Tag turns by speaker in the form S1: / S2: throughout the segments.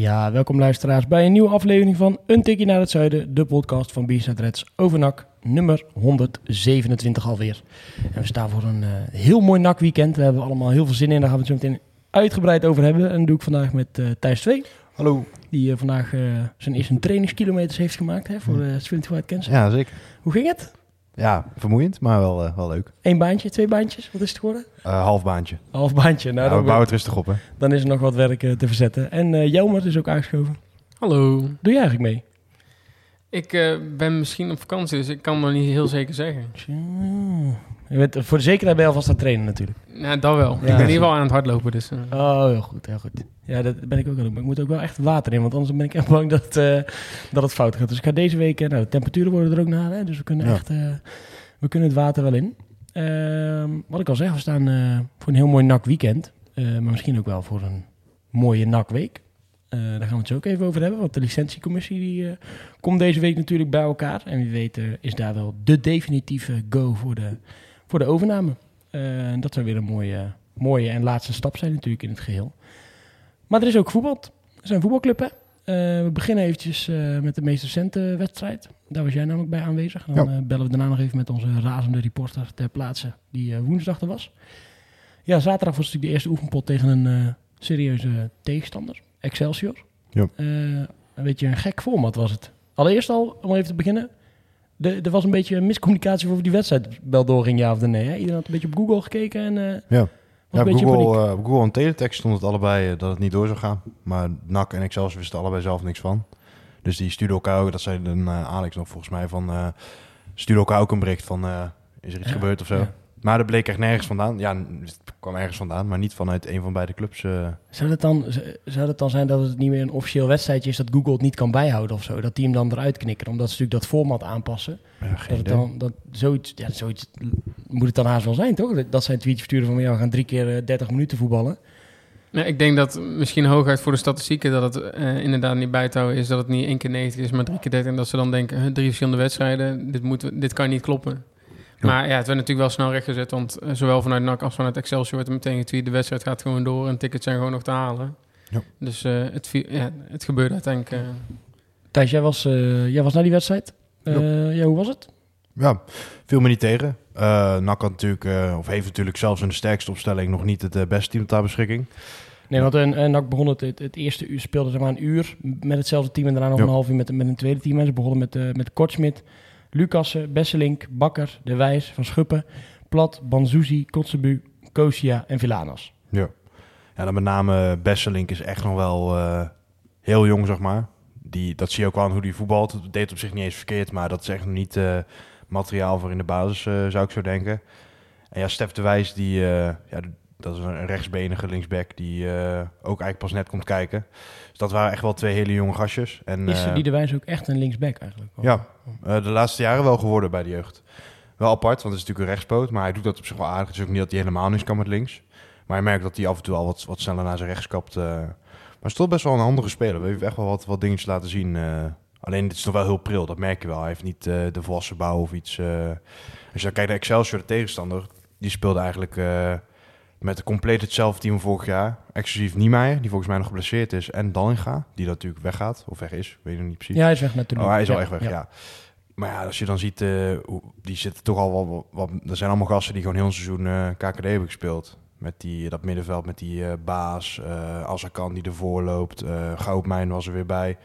S1: Ja, welkom luisteraars bij een nieuwe aflevering van Een Tikkie naar het Zuiden, de podcast van B-Side Reds over NAC, nummer 127 alweer. En we staan voor een eh, heel mooi NAC-weekend. We hebben allemaal heel veel zin in, daar gaan we het zo meteen uitgebreid over hebben. En dat doe ik vandaag met eh, Thijs 2,
S2: Hallo.
S1: die eh, vandaag zijn eerste trainingskilometers heeft gemaakt hè, voor de 25 White Cans.
S2: Ja, zeker.
S1: Hoe ging het?
S2: Ja, vermoeiend, maar wel, eh, wel leuk.
S1: Eén baantje, twee baantjes, wat is het geworden?
S2: Eh half baantje.
S1: Half baantje, nou
S2: Ja, we bouwen het rustig op, hè.
S1: dan is er nog wat werk eh, te verzetten. En eh Jelmer is ook aangeschoven.
S3: Hallo.
S1: Doe jij eigenlijk mee?
S3: Ik eh, ben misschien op vakantie, dus ik kan nog niet heel zeker zeggen.
S1: Je bent, voor de zekerheid ben je alvast aan het trainen natuurlijk.
S3: Nou, dat wel.
S1: Ja.
S3: Ik ben in ieder geval aan het hardlopen, dus... eh.
S1: Oh, heel goed, heel goed. Ja, dat ben ik ook aan het doen. Maar ik moet ook wel echt water in, want anders ben ik echt bang dat, eh, dat het fout gaat. Dus ik ga deze week... eh, nou, de temperaturen worden er ook naar, hè, dus we kunnen
S2: Ja.
S1: echt... eh, we kunnen het water wel in. Ehm, wat ik al zeg, we staan eh, voor een heel mooi nak weekend. eh, maar misschien ook wel voor een mooie nakweek. Eh daar gaan we het zo ook even over hebben. Want de licentiecommissie die, eh, komt deze week natuurlijk bij elkaar. En wie weet is daar wel de definitieve go voor de, voor de overname. Eh, dat zou weer een mooie, mooie en laatste stap zijn natuurlijk in het geheel. Maar er is ook voetbal. Er zijn voetbalclubben. Eh, we beginnen eventjes eh, met de meest recente wedstrijd. Daar was jij namelijk bij aanwezig. Dan
S2: Ja.
S1: bellen we daarna nog even met onze razende reporter ter plaatse die woensdag er was. Ja, zaterdag was natuurlijk de eerste oefenpot tegen een serieuze tegenstander. Excelsior.
S2: Ja.
S1: Een beetje een gek format was het. Allereerst al, om even te beginnen. De- Er was een beetje miscommunicatie over die wedstrijd wel doorging, ja of nee. Hè? Iedereen had een beetje op Google gekeken en eh,
S2: Ja. Ja. Google, op Google en Teletext stond het allebei eh, dat het niet door zou gaan. Maar NAC en Excelsior wisten allebei zelf niks van. Dus die stuurden elkaar ook, dat zei dan Alex nog volgens mij, van stuurden elkaar ook een bericht van is er iets
S1: Ja,
S2: gebeurd of zo.
S1: ja.
S2: Maar dat bleek echt nergens vandaan. Ja, het kwam ergens vandaan, maar niet vanuit een van beide clubs. eh.
S1: Zou het, dan, zou het dan zijn dat het niet meer een officieel wedstrijdje is dat Google het niet kan bijhouden of zo? Dat die hem dan eruit knikken, omdat ze natuurlijk dat format aanpassen.
S2: ja,
S1: Dat
S2: geen
S1: het
S2: idee.
S1: dan, dat, zoiets, ja, zoiets moet het dan haast wel zijn, toch? Dat zijn tweets versturen van, ja, we gaan drie keer eh, 30 minuten voetballen.
S3: Ik denk dat misschien hooguit voor de statistieken dat het eh, inderdaad niet bij te houden is. Dat het niet één keer 90 is, maar drie keer 30. En dat ze dan denken, huh, drie verschillende wedstrijden, dit, moet, dit kan niet kloppen. Maar ja, het werd natuurlijk wel snel rechtgezet. Want eh, zowel vanuit NAC als vanuit Excelsior werd er meteen getweet. De wedstrijd gaat gewoon door en tickets zijn gewoon nog te halen.
S2: Ja.
S3: Dus eh, het, viel- ja, het gebeurde uiteindelijk. eh,
S1: Thijs, jij was, eh, jij was naar die wedstrijd. Eh, ja, hoe was het?
S2: Ja, viel me niet tegen. Eh NAC had natuurlijk, eh, of heeft natuurlijk zelfs in de sterkste opstelling nog niet het beste team ter beschikking.
S1: Nee, want een, een NAC begon het, het, het eerste uur, speelde zeg maar een uur met hetzelfde team en daarna nog
S2: Ja.
S1: een half uur met, met een tweede team. En ze begonnen met, eh met Kortsmit, Lucassen, Besselink, Bakker, De Wijs, Van Schuppen, Plat, Banzuzi, Kotzebu, Kosia en Villanas.
S2: Ja. Ja, dan met name Besselink is echt nog wel eh, heel jong, zeg maar. Die, dat zie je ook wel aan hoe hij voetbalt. Het deed op zich niet eens verkeerd, maar dat is echt nog niet eh, materiaal voor in de basis, eh, zou ik zo denken. En ja, Stef de Wijs, die, ja, dat is een rechtsbenige linksback die eh, ook eigenlijk pas net komt kijken. Dus dat waren echt wel twee hele jonge gastjes. En,
S1: Is
S2: eh,
S1: die De Wijs ook echt een linksback eigenlijk?
S2: Ja, eh, de laatste jaren wel geworden bij de jeugd. Wel apart, want het is natuurlijk een rechtspoot, maar hij doet dat op zich wel aardig. Het is ook niet dat hij helemaal niks kan met links. Maar je merkt dat hij af en toe al wat, wat sneller naar zijn rechts kapt. maar het is toch best wel een handige speler. We hebben echt wel wat, wat dingetjes laten zien. alleen dit is nog wel heel pril, dat merk je wel. Hij heeft niet de volwassen bouw of iets. eh. Als je dan kijkt naar Excelsior, de tegenstander, die speelde eigenlijk met compleet hetzelfde team vorig jaar. Exclusief Niemeyer, die volgens mij nog geblesseerd is, en Dallinga, die dat natuurlijk weggaat, of weg is, weet ik nog niet precies.
S1: Ja, hij is weg natuurlijk.
S2: Oh, hij is al echt weg, ja. Maar ja, als je dan ziet, eh, die zitten toch al wel wat... Er zijn allemaal gasten die gewoon heel een seizoen eh, KKD hebben gespeeld. Met die, dat middenveld, met die eh, Baas, eh Azarkan die ervoor loopt. eh Goudmijn was er weer bij.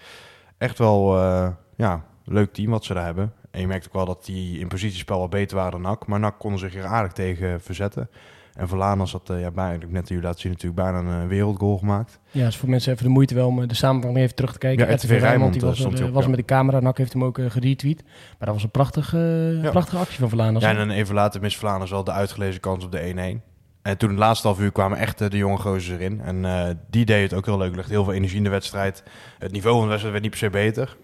S2: Echt wel, eh, ja, leuk team wat ze daar hebben. En je merkt ook wel dat die in positiespel wel beter waren dan NAC. Maar NAC konden zich er aardig tegen verzetten. En Verlanas had, eh ja, bijna, net jullie laten zien, natuurlijk bijna een wereldgoal gemaakt.
S1: Ja, is voor mensen even de moeite wel om eh, de samenvatting even terug te kijken.
S2: Ja,
S1: RTV
S2: RTV
S1: Rijnmond die was,
S2: eh,
S1: er, eh,
S2: ja.
S1: met de camera. Nak heeft hem ook eh, geretweet. Maar dat was een prachtige,
S2: Ja.
S1: prachtige actie van Vlaanderen.
S2: Ja, en dan even later mist Vlaanderen wel de uitgelezen kans op de 1-1. En toen het laatste half uur kwamen echt eh, de jonge gozers erin. En eh, die deed het ook heel leuk. Ligt heel veel energie in de wedstrijd. Het niveau van de wedstrijd werd niet per se beter.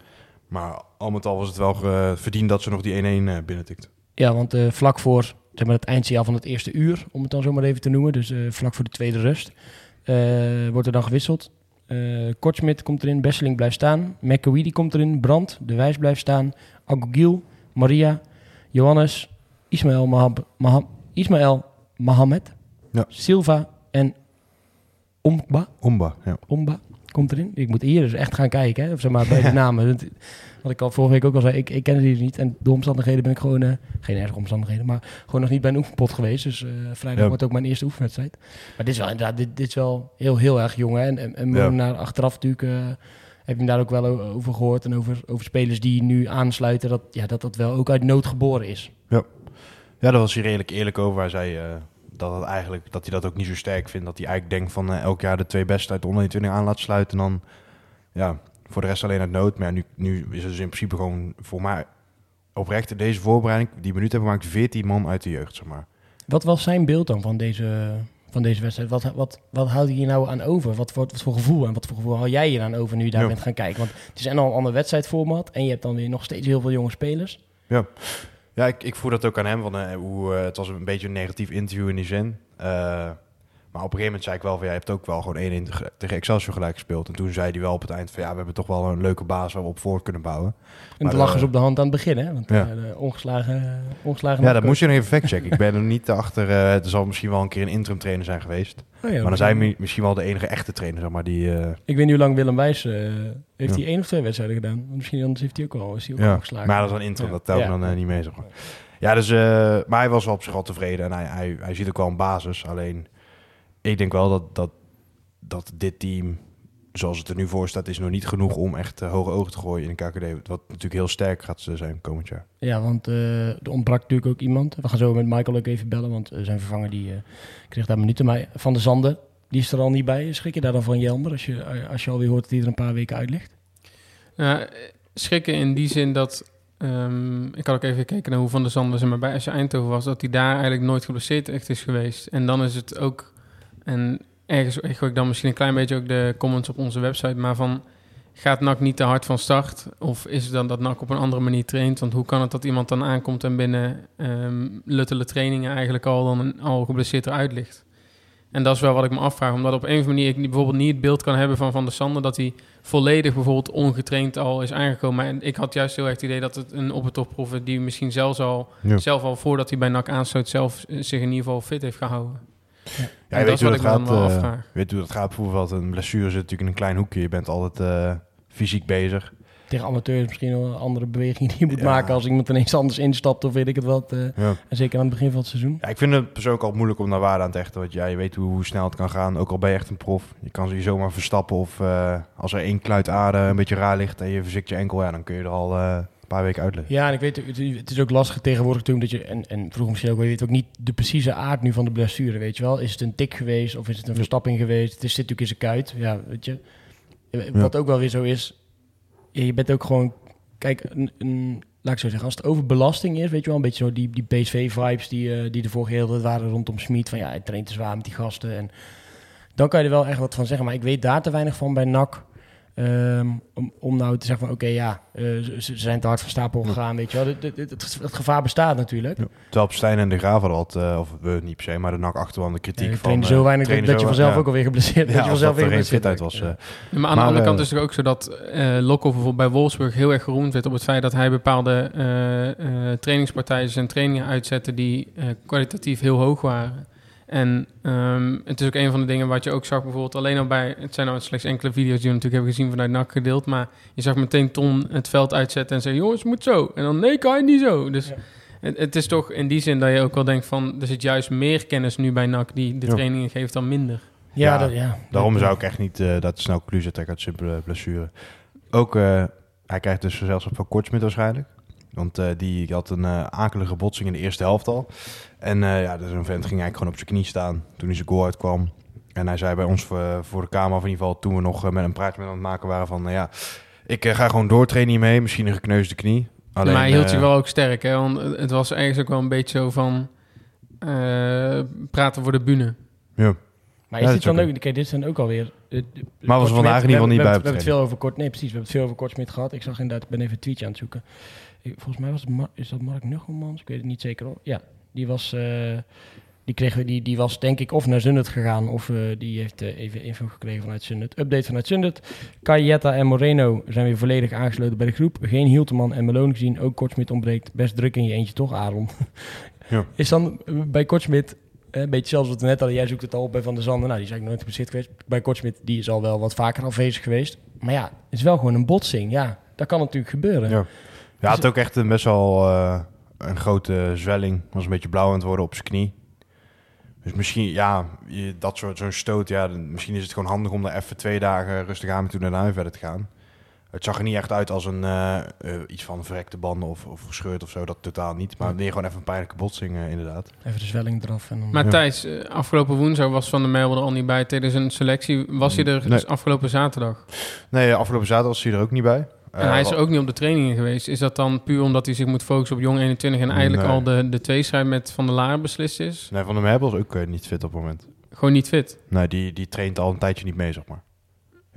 S2: Maar al met al was het wel eh, verdiend dat ze nog die 1-1 eh, binnentikte.
S1: Ja, want eh, vlak voor zeg maar, het eindsignaal van het eerste uur, om het dan zo maar even te noemen, dus eh, vlak voor de tweede rust, eh, wordt er dan gewisseld. Eh Kortsmit komt erin, Besseling blijft staan, McAwee komt erin, Brand, De Wijs blijft staan, Agogil, Maria, Johannes, Ismaël, Mahab, Maham, Ismaël Mohamed,
S2: Ja.
S1: Silva en Omba.
S2: Omba, ja.
S1: Omba komt erin. Ik moet hier dus echt gaan kijken, hè, of zeg maar bij de namen. Want Wat ik al vorige week ook al zei, ik, ik ken die niet. En door omstandigheden ben ik gewoon, eh, geen erge omstandigheden, maar gewoon nog niet bij een oefenpot geweest. Dus eh, vrijdag
S2: Ja.
S1: wordt ook mijn eerste oefenwedstrijd. Maar dit is wel inderdaad, dit, dit is wel heel, heel erg jong. Hè? En, en, en
S2: Ja.
S1: naar achteraf natuurlijk, eh, heb je hem daar ook wel over gehoord. En over, over spelers die nu aansluiten, dat, ja, dat dat wel ook uit nood geboren is.
S2: Ja, daar was hij redelijk eerlijk over. Hij zei dat, het eigenlijk, dat hij dat ook niet zo sterk vindt. Dat hij eigenlijk denkt van eh, elk jaar de twee beste uit de onder 21 aan laat sluiten. En dan ja, voor de rest alleen uit nood. Maar ja, nu, nu is het dus in principe gewoon voor mij oprecht deze voorbereiding, die minuut hebben gemaakt, 14 man uit de jeugd, zeg maar.
S1: Wat was zijn beeld dan van deze, van deze wedstrijd? Wat, wat, wat houdt hij hier nou aan over? Wat, voor- wat voor gevoel en wat voor gevoel hou jij hier aan over nu je daar
S2: Ja.
S1: bent gaan kijken? Want het is en al een ander wedstrijdformat en je hebt dan weer nog steeds heel veel jonge spelers.
S2: Ja, ik, ik voel dat ook aan hem. Van, eh, hoe, eh, het was een beetje een negatief interview in die zin. Eh, maar op een gegeven moment zei ik wel van... Ja, je hebt ook wel gewoon 1-1 tegen- Excelsior gelijk gespeeld. En toen zei hij wel op het eind van... Ja, we hebben toch wel een leuke baas waar we op voor kunnen bouwen.
S1: En de lachers
S2: de-
S1: op de hand aan het begin, hè? Want
S2: Ja.
S1: eh, de ongeslagen, ongeslagen
S2: Ja, dat moest je nog even factchecken. ik ben er niet achter... eh er zal misschien wel een keer een interim trainer zijn geweest.
S1: Oh ja,
S2: maar dan zijn we misschien wel de enige echte trainer, zeg maar. Die, eh,
S1: Ik weet niet hoe lang Willem Wijs... eh, heeft
S2: Ja.
S1: hij één of twee wedstrijden gedaan? Misschien anders heeft hij ook al, is hij ook
S2: ja.
S1: al geslagen.
S2: Maar dat is een interim, dat telt dan eh, niet mee, zeg maar. Ja, dus... eh, maar hij was wel op zich al tevreden. En hij, hij, hij ziet ook wel een basis. Alleen, ik denk wel dat, dat, dat dit team... Zoals het er nu voor staat, is nog niet genoeg om echt eh, hoge ogen te gooien in de KKD. Wat natuurlijk heel sterk gaat zijn komend jaar.
S1: Ja, want eh, er ontbrak natuurlijk ook iemand. We gaan zo met Michael ook even bellen, want eh, zijn vervanger die eh, kreeg daar minuten. Maar Van de Zanden, die is er al niet bij. Schrik je daar dan van Jelmer als je, als je alweer hoort dat hij er een paar weken uit ligt?
S3: Ja, schrikken in die zin dat... ehm, ik had ook even gekeken naar hoe Van der Zanden zeg maar, bij als je Eindhoven was... dat hij daar eigenlijk nooit geblesseerd echt is geweest. En dan is het ook... En ergens echo ik dan misschien een klein beetje ook de comments op onze website... maar van... Gaat NAC niet te hard van start? Of is het dan dat NAC op een andere manier traint? Want hoe kan het dat iemand dan aankomt en binnen ehm luttele trainingen eigenlijk al, dan al geblesseerd eruit ligt? En dat is wel wat ik me afvraag. Omdat op een of andere manier ik bijvoorbeeld niet het beeld kan hebben van Van der Sande... dat hij volledig bijvoorbeeld ongetraind al is aangekomen. En ik had juist heel erg het idee dat het een op het topproef is... die misschien zelfs al,
S2: Ja.
S3: zelf al voordat hij bij NAC aansloot... zelf eh, zich in ieder geval fit heeft gehouden.
S2: Ja, weet hoe
S3: wat
S2: dat gaat. eh, weet hoe dat gaat. Bijvoorbeeld een blessure zit natuurlijk in een klein hoekje. Je bent altijd eh, fysiek bezig.
S1: Tegen amateurs misschien wel een andere beweging die je moet
S2: Ja.
S1: maken als iemand ineens anders instapt of weet ik het wat. eh,
S2: Ja.
S1: en zeker aan het begin van het seizoen.
S2: Ja, ik vind het persoonlijk al moeilijk om daar waarde aan te hechten. Want ja, je weet hoe, hoe snel het kan gaan. Ook al ben je echt een prof. Je kan ze je zomaar verstappen. Of eh, als er één kluit aarde een beetje raar ligt en je verzikt je enkel. Ja, dan kun je er al eh, paar weken uitleggen.
S1: Ja, en ik weet, het, het is ook lastig tegenwoordig toen dat je, en, en vroeger misschien ook, je weet ook niet de precieze aard nu van de blessure, weet je wel. Is het een tik geweest of is het een verstapping geweest? Het is, zit natuurlijk in zijn kuit, ja, weet je. Eh, Wat ook wel weer zo is, je bent ook gewoon, kijk, een, een, laat ik zo zeggen, als het over belasting is, weet je wel, een beetje zo die, die PSV-vibes die, eh, die de vorige hele tijd waren rondom Smit, van ja, hij traint te zwaar met die gasten en dan kan je er wel echt wat van zeggen, maar ik weet daar te weinig van bij NAC. Ehm, om, om nou te zeggen van oké, ja, eh, ze, ze zijn te hard van stapel gegaan, weet je wel. Het, het, het, het- het gevaar bestaat natuurlijk.
S2: Ja. Terwijl op Stijn en de Graaf hadden eh, of we niet per se, maar de NAC achterwand de kritiek
S1: Ja, je
S2: van... eh,
S1: zo weinig dat, je vanzelf
S2: ja.
S1: ook alweer geblesseerd
S2: Ja,
S1: dat je vanzelf
S2: dat er
S1: weer
S2: geen
S1: geblesseerd
S2: fitheid was. eh.
S3: Maar aan
S2: Maar,
S3: de andere
S2: eh,
S3: kant is het ook zo dat eh Lokko bijvoorbeeld bij Wolfsburg heel erg geroemd werd op het feit dat hij bepaalde eh, eh, trainingspartijen en trainingen uitzette die eh, kwalitatief heel hoog waren. En ehm, het is ook een van de dingen wat je ook zag bijvoorbeeld alleen al bij, het zijn nou slechts enkele video's die we natuurlijk hebben gezien vanuit NAC gedeeld, maar je zag meteen Ton het veld uitzetten en zeggen, jongens, het moet zo. En dan, nee, kan je niet zo. Dus
S1: Ja.
S3: het, het is toch in die zin dat je ook wel denkt van, er zit juist meer kennis nu bij NAC die de
S2: Ja.
S3: trainingen geeft dan minder.
S1: Ja,
S2: Ja,
S1: dat, ja.
S2: Daarom zou ik echt niet eh, dat snel conclusie trekken uit simpele blessure. Ook, eh, hij krijgt dus zelfs op van Kortsmit waarschijnlijk. Want eh, die had een eh, akelige botsing in de eerste helft al. En eh, ja, dus een vent ging eigenlijk gewoon op zijn knie staan toen hij zijn goal uitkwam. En hij zei bij ons voor, voor de kamer, of in ieder geval toen we nog met een praatje met hem aan het maken waren van... nou ja, ik ga gewoon doortrainen hiermee, misschien een gekneusde knie. Alleen,
S3: maar hij hield zich wel ook sterk, hè? Want het was ergens ook wel een beetje zo van... eh, praten voor de bühne.
S2: Ja.
S1: Maar
S2: Ja,
S1: is
S2: dat
S1: dit
S2: is
S1: dan
S2: ook-
S1: ook... Kijk, dit zijn ook alweer... eh,
S2: Maar was
S1: Kort
S2: vandaag in ieder geval niet bij
S1: We hebben het veel over Kort... Nee, precies. We hebben het veel over Kortsmit gehad. Ik zag inderdaad... Ik ben even een tweetje aan het zoeken. Ik- volgens mij was het... Mar- is dat Mark Nuggelmans? Ik weet het niet zeker. Hoor. Ja, die was... eh, die, kreeg, die, die was denk ik of naar Zundert gegaan... of eh, die heeft eh, even info gekregen vanuit Zundert. Update vanuit Zundert. Kayetta en Moreno zijn weer volledig aangesloten bij de groep. Geen Hielteman en Malone gezien. Ook Kortsmit ontbreekt. Best druk in je eentje toch, Aaron?
S2: Ja.
S1: Is dan bij Kortsmit... Een beetje zelfs wat we net hadden. Jij zoekt het al op bij Van der Zanden. Nou, die is eigenlijk nooit geblesseerd geweest. Bij Kortsmit, die is al wel wat vaker afwezig geweest. Maar ja, het is wel gewoon een botsing. Ja, dat kan natuurlijk gebeuren.
S2: Ja. Ja, het had ook echt een best wel eh, een grote zwelling. Was een beetje blauw aan het worden op zijn knie. Dus misschien, ja, je, dat soort zo'n stoot, ja, dan- misschien is het gewoon handig om daar even twee dagen rustig aan te doen en daarna weer verder te gaan. Het zag er niet echt uit als een eh, eh, iets van verrekte banden of, of gescheurd of zo, dat totaal niet. Maar nee, gewoon even een pijnlijke botsing, inderdaad.
S1: Even de zwelling eraf. En dan...
S3: Maar
S2: Ja.
S3: Thijs, afgelopen woensdag was Van der Merwe er al niet bij tijdens een selectie. Was hij er
S2: Nee.
S3: dus afgelopen zaterdag?
S2: Nee, afgelopen zaterdag was hij er ook niet bij.
S3: En hij is
S2: Eh,
S3: er ook niet op de trainingen geweest. Is dat dan puur omdat hij zich moet focussen op Jong 21 en eigenlijk
S2: Nee.
S3: al de, de tweestrijd met Van der Laar beslist is?
S2: Nee, Van der Merbel is ook eh, niet fit op het moment.
S3: Gewoon niet fit.
S2: Nee, die, die traint al een tijdje niet mee, zeg maar.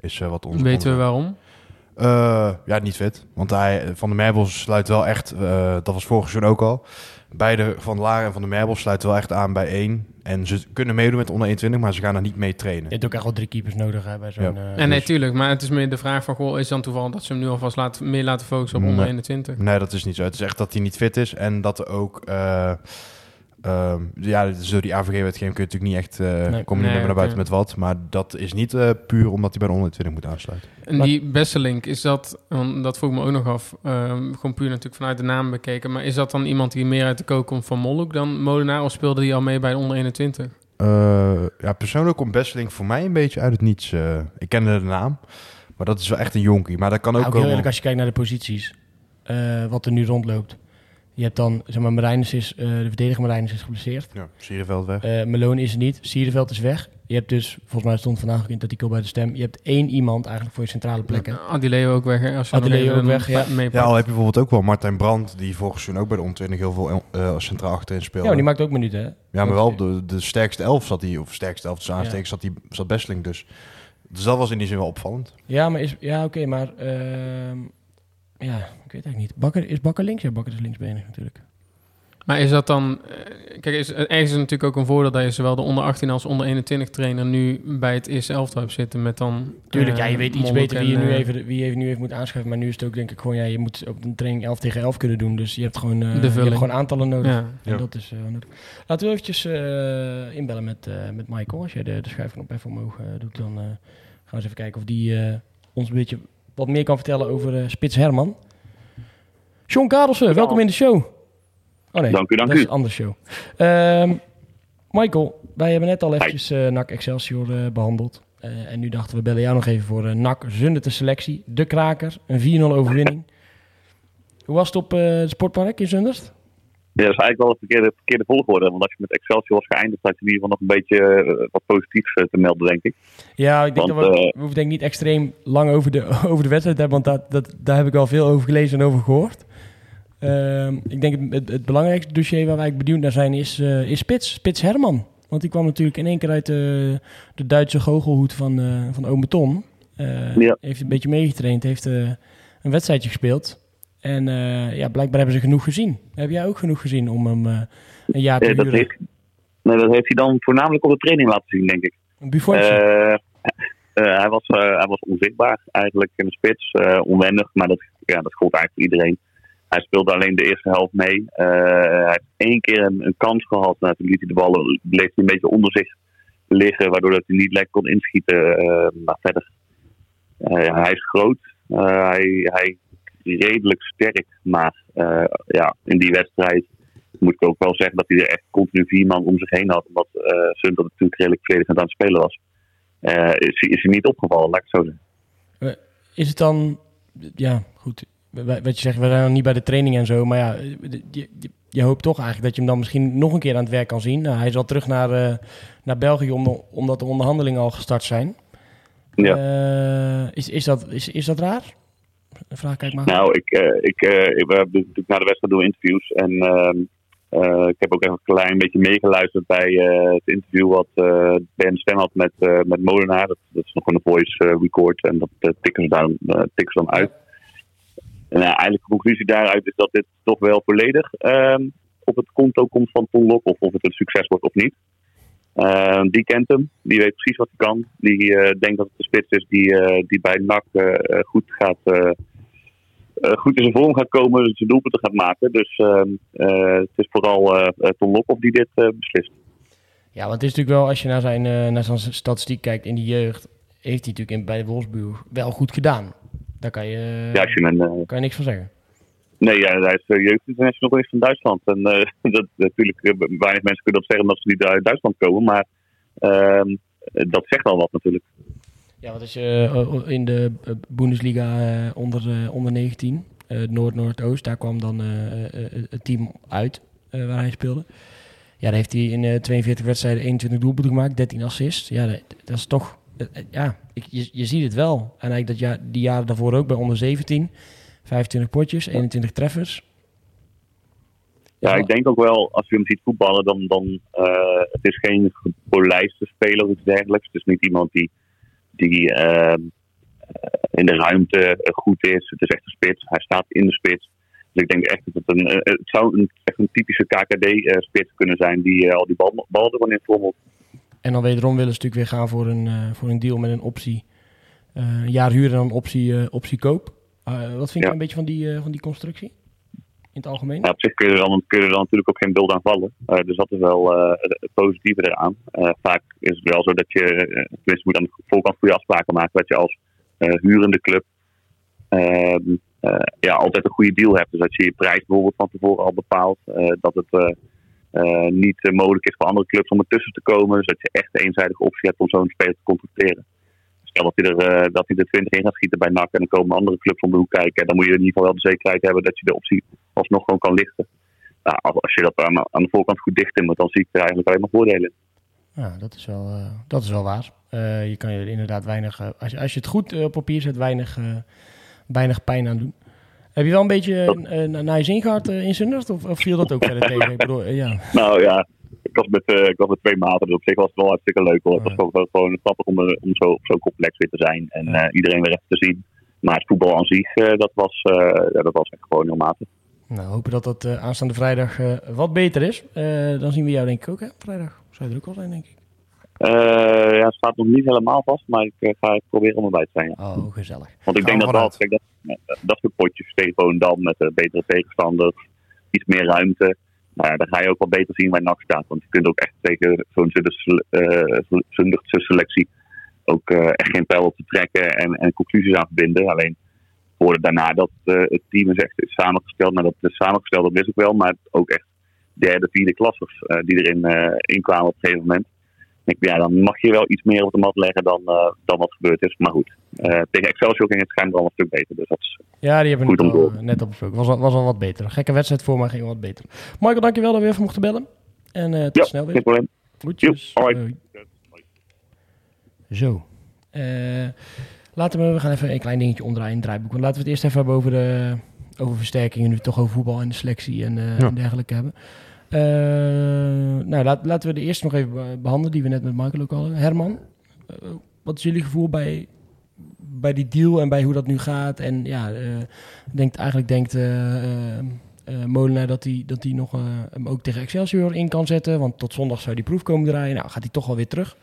S2: Is eh, wat ons.
S3: Weten we waarom?
S2: Ja, niet fit. Want hij, Van de Merbels sluit wel echt, dat was vorig seizoen ook al. Beide Van Laar en Van de Merbels sluiten wel echt aan bij één. En ze kunnen meedoen met onder 21, maar ze gaan er niet mee trainen.
S1: Je hebt ook echt wel drie keepers nodig hè, bij zo'n...
S2: Ja.
S3: En nee,
S2: dus-
S3: tuurlijk. Maar het is meer de vraag van... Goh, is dan toeval dat ze hem nu alvast laat, meer laten focussen op
S2: Nee.
S3: onder 21?
S2: Nee, dat is niet zo. Het is echt dat hij niet fit is. En dat er ook... eh, ehm, ja, door die AVG-wetgeving kun je natuurlijk niet echt... eh
S1: Nee.
S2: kom je niet
S3: Nee,
S2: meer naar buiten met wat. Maar dat is niet eh, puur omdat hij bij de onder 20 moet aansluiten.
S3: En die beste link, is dat... Want dat vroeg ik me ook nog af. ehm, gewoon puur natuurlijk vanuit de naam bekeken. Maar is dat dan iemand die meer uit de kook komt van Molhoek dan Molenaar? Of speelde die al mee bij de onder 21?
S2: Eh, ja, persoonlijk komt Besseling voor mij een beetje uit het niets. eh. ik kende de naam, maar dat is wel echt een jonkie. Maar dat kan ook
S1: Nou, ook heel
S2: komen-
S1: eerlijk, als je kijkt naar de posities, eh, wat er nu rondloopt. Je hebt dan, zeg maar, Marijnus is, eh, de verdediger Marijnus is geblesseerd.
S2: Ja, Sierenveld weg.
S1: Eh Malone is er niet. Sierenveld is weg. Je hebt dus, volgens mij stond vandaag ook in het artikel bij de stem, je hebt één iemand eigenlijk voor je centrale plekken.
S3: Adileo ook weg. hè, Als je
S1: Adileo ook weg, ja.
S3: meepakt.
S2: Ja, al heb je bijvoorbeeld ook wel Martijn Brandt, die vorig seizoen ook bij de 20 heel veel eh, centraal achterin speelde.
S1: Ja, maar die maakt ook minuten, hè?
S2: Ja, maar wel op de, de sterkste elf zat hij, of sterkste elf tussen
S1: Ja.
S2: aanstekens, zat, die, zat Besseling dus. Dus dat was in die zin wel opvallend.
S1: Ja, maar is, ja, oké, maar, ehm, ja, ik weet eigenlijk niet. Bakker, is Bakker links? Ja, Bakker is linksbenig natuurlijk.
S3: Maar is dat dan... eh, Kijk, is, ergens is het natuurlijk ook een voordeel dat je zowel de onder 18 als onder 21 trainer nu bij het eerste elftal hebt zitten met dan...
S1: Tuurlijk,
S3: eh,
S1: ja, je weet iets beter wie je, nu
S3: eh,
S1: even, wie je even nu even moet aanschuiven. Maar nu is het ook denk ik gewoon, ja, je moet op een training 11 tegen 11 kunnen doen. Dus je hebt gewoon, eh, je hebt gewoon aantallen nodig.
S3: Ja.
S1: En
S2: Ja.
S1: dat is eh, nodig. Laten we eventjes eh, inbellen met, eh, met Michael. Als jij de, de schuifknop even omhoog eh, doet, dan eh, gaan we eens even kijken of die eh, ons een beetje wat meer kan vertellen over eh, Spits Herman. John Karelsen, welkom in de show. Oh nee,
S4: Dank u, dank
S1: dat is
S4: u.
S1: een andere show. Ehm, Michael, wij hebben net al eventjes eh NAC Excelsior eh, behandeld. Eh, en nu dachten we bellen jou nog even voor NAC Zundert de selectie. De kraker, een 4-0 overwinning. Hoe was het op het sportpark in Zundert?
S4: Ja, dat is eigenlijk wel een verkeerde, verkeerde volgorde. Want als je met Excelsior was geëindigd, had je in ieder geval nog een beetje eh, wat positiefs eh, te melden, denk ik.
S1: Ja, ik denk
S4: Want,
S1: dat we,
S4: eh,
S1: we hoeven denk ik niet extreem lang over de, over de wedstrijd te hebben, want dat, dat, daar heb ik al veel over gelezen en over gehoord. Ehm, ik denk het, het, het belangrijkste dossier waar wij benieuwd naar zijn is, is Spits, Spits Herman. Want die kwam natuurlijk in één keer uit de, de Duitse goochelhoed van, van Ome
S4: Ja.
S1: Heeft een beetje meegetraind, heeft een wedstrijdje gespeeld. En eh, ja, blijkbaar hebben ze genoeg gezien. Heb jij ook genoeg gezien om hem eh, een jaar te
S4: Eh, dat,
S1: huren?
S4: heeft, nee, dat heeft hij dan voornamelijk op de training laten zien, denk ik. Hij, was, hij was onzichtbaar eigenlijk in de spits. onwennig, maar dat, ja, dat gold eigenlijk voor iedereen. Hij speelde alleen de eerste helft mee. Hij heeft één keer een, een kans gehad. Nou, toen liet hij de bal bleef hij een beetje onder zich liggen, waardoor dat hij niet lekker kon inschieten. maar verder, hij is groot. Hij, hij redelijk sterk. Maar eh, ja, in die wedstrijd moet ik ook wel zeggen dat hij er echt continu vier man om zich heen had. Omdat uh, Sunderland natuurlijk redelijk verdedigend aan het spelen was. Eh, is, hij- is hij niet opgevallen, laat ik het zo zeggen.
S1: Is het dan, ja, goed, wa- wat je zegt, we zijn nog niet bij de training en zo, maar ja, je, je, je hoopt toch eigenlijk dat je hem dan misschien nog een keer aan het werk kan zien. Nou, hij zal terug naar, naar België om, omdat de onderhandelingen al gestart zijn.
S4: Ja.
S1: Is, is, dat, is, is dat raar? Vraag kijk maar.
S4: Nou, ik, eh, ik, eh, ik- we hebben natuurlijk na de wedstrijd doen interviews. En ehm, Eh, ik heb ook even een klein beetje meegeluisterd bij het interview wat Ben Stem had met, met Molenaar. Dat, is nog een voice record en dat tikken, ze dan, tikken dan uit. En eigenlijk de conclusie daaruit is dat dit toch wel volledig ehm, op het konto komt van Ton. Of of het een succes wordt of niet. Ehm, die kent hem, die weet precies wat hij kan. Die eh, denkt dat het de spits is die, eh, die bij NAC eh, eh, goed gaat... eh, eh, goed in zijn vorm gaat komen, zijn doelpunten gaat maken. Dus ehm, eh, het is vooral eh eh, Ton Lokhoff die dit eh, beslist.
S1: Ja, want het is natuurlijk wel, als je naar zijn, eh, naar zijn statistiek kijkt in de jeugd, heeft hij natuurlijk in, bij Wolfsburg wel goed gedaan. Daar kan je,
S4: Ja, je eh,
S1: kan je niks van zeggen.
S4: Nee, ja, hij is uh, geweest van Duitsland. En eh, dat, natuurlijk, eh, weinig mensen kunnen dat zeggen omdat ze niet uit Duitsland komen. Maar ehm, dat zegt al wat natuurlijk.
S1: Ja, je eh, in de eh, Bundesliga eh, onder, eh, onder 19, eh, Noord-Noordoost, daar kwam dan eh, eh, eh, het team uit eh, waar hij speelde. Ja, daar heeft hij in eh, 42 wedstrijden 21 doelpunten gemaakt, 13 assists. Ja, dat, is toch... eh, eh, ja, ik, je, je ziet het wel. En eigenlijk dat jaar, die jaren daarvoor ook bij onder 17. 25 potjes, 21 treffers.
S4: Ja, ik denk ook wel, als je hem ziet voetballen, dan, dan eh, het is geen gepolijste speler of iets dergelijks. Het is niet iemand die, die ehm, eh, in de ruimte goed is. Het is echt een spits. Hij staat in de spits. Dus ik denk echt dat het een, eh, het zou een, echt een typische KKD-spits kunnen zijn die al die bal, bal er gewoon in.
S1: En dan wederom willen ze natuurlijk weer gaan voor een, voor een deal met een optie. Een jaar huur en dan optie, optie koop. Eh, wat vind je een beetje van die, eh, van die constructie? In het algemeen?
S4: Ja, op zich kun je, er dan, kun je er dan natuurlijk ook geen beeld aan vallen. Eh, dus dat is wel het positieve eraan. Vaak is het wel zo dat je, tenminste moet aan de voorkant goede afspraken maken, dat je als hurende club ehm, eh, ja, altijd een goede deal hebt. Dus dat je je prijs bijvoorbeeld van tevoren al bepaalt. dat het niet mogelijk is voor andere clubs om ertussen te komen. Dus dat je echt de eenzijdige optie hebt om zo'n speler te contracteren. Dat hij, er, eh, dat hij er 20 in gaat schieten bij NAC en dan komen andere clubs om de hoek kijken. Dan moet je in ieder geval wel de zekerheid hebben dat je de optie alsnog gewoon kan lichten. Nou, als, je dat aan, aan de voorkant goed dicht dan zie ik er eigenlijk alleen maar voordelen.
S1: Ja, dat is wel, eh, dat is wel waar. Eh, je kan je er inderdaad weinig, als, je, als je het goed op papier zet, weinig, weinig pijn aan doen. Heb je wel een beetje naar je zin gehad eh, in Zundert? Of, of viel dat ook verder tegen? Ik bedoel, ja.
S4: Nou ja, ik was met, eh, ik was met twee maten, dus op zich was het wel hartstikke leuk hoor. Het was gewoon, wel gewoon grappig om, er- om zo op zo'n complex weer te zijn en eh, iedereen weer even te zien. Maar het voetbal aan zich, eh, dat, was, ja, dat was echt gewoon heel matig.
S1: Nou, hopen dat dat aanstaande vrijdag wat beter is. Dan zien we jou denk ik ook, hè? Vrijdag zou er ook wel zijn, denk ik.
S4: Ja, het staat nog niet helemaal vast, maar ik ga proberen om erbij te zijn. Ja.
S1: Oh, gezellig.
S4: Want ik
S2: Gaan
S4: denk dat kijk, dat, eh, dat soort potjes gewoon dan met betere tegenstander, iets meer ruimte. Nou ja, dan ga je ook wel beter zien waar NAC staat. Want je kunt ook echt tegen zo'n Zunderdse eh, selectie ook eh, echt geen pijl op te trekken en, en conclusies aan verbinden. Alleen hoorde daarna dat eh, het team is echt samengesteld. Nou, dat is samengesteld, dat wist ik wel. Maar ook echt derde, vierde klassers die erin inkwamen op een gegeven moment. Ik, ja, dan mag je wel iets meer op de mat leggen dan, eh, dan wat gebeurd is. Maar goed, eh, tegen Excelsior ging het schijnbaar al een stuk beter. Dus dat is
S1: Ja, die hebben we
S4: Goed
S1: net al, net op besproken. Was, al- was al wat beter. Gekke wedstrijd voor, maar ging wat beter. Michael, dankjewel dat we even mochten bellen. En eh tot
S4: ja,
S1: snel weer.
S4: geen probleem.
S1: Goedjes.
S4: Joep.
S1: Zo. Laten we, we gaan even een klein dingetje omdraaien in het draaiboek. Want laten we het eerst even hebben over, de, over versterkingen. Nu toch over voetbal en de selectie en,
S2: Ja.
S1: en dergelijke hebben. Eh, nou, laten we de eerste nog even be- behandelen, die we net met Michael ook hadden. Herman, eh, wat is jullie gevoel bij, bij die deal en bij hoe dat nu gaat? En ja, eh, denkt, eigenlijk denkt eh, Molenaar dat hij dat nog hem ook tegen Excelsior in kan zetten. Want tot zondag zou die proef komen draaien. Nou, gaat hij toch alweer terug.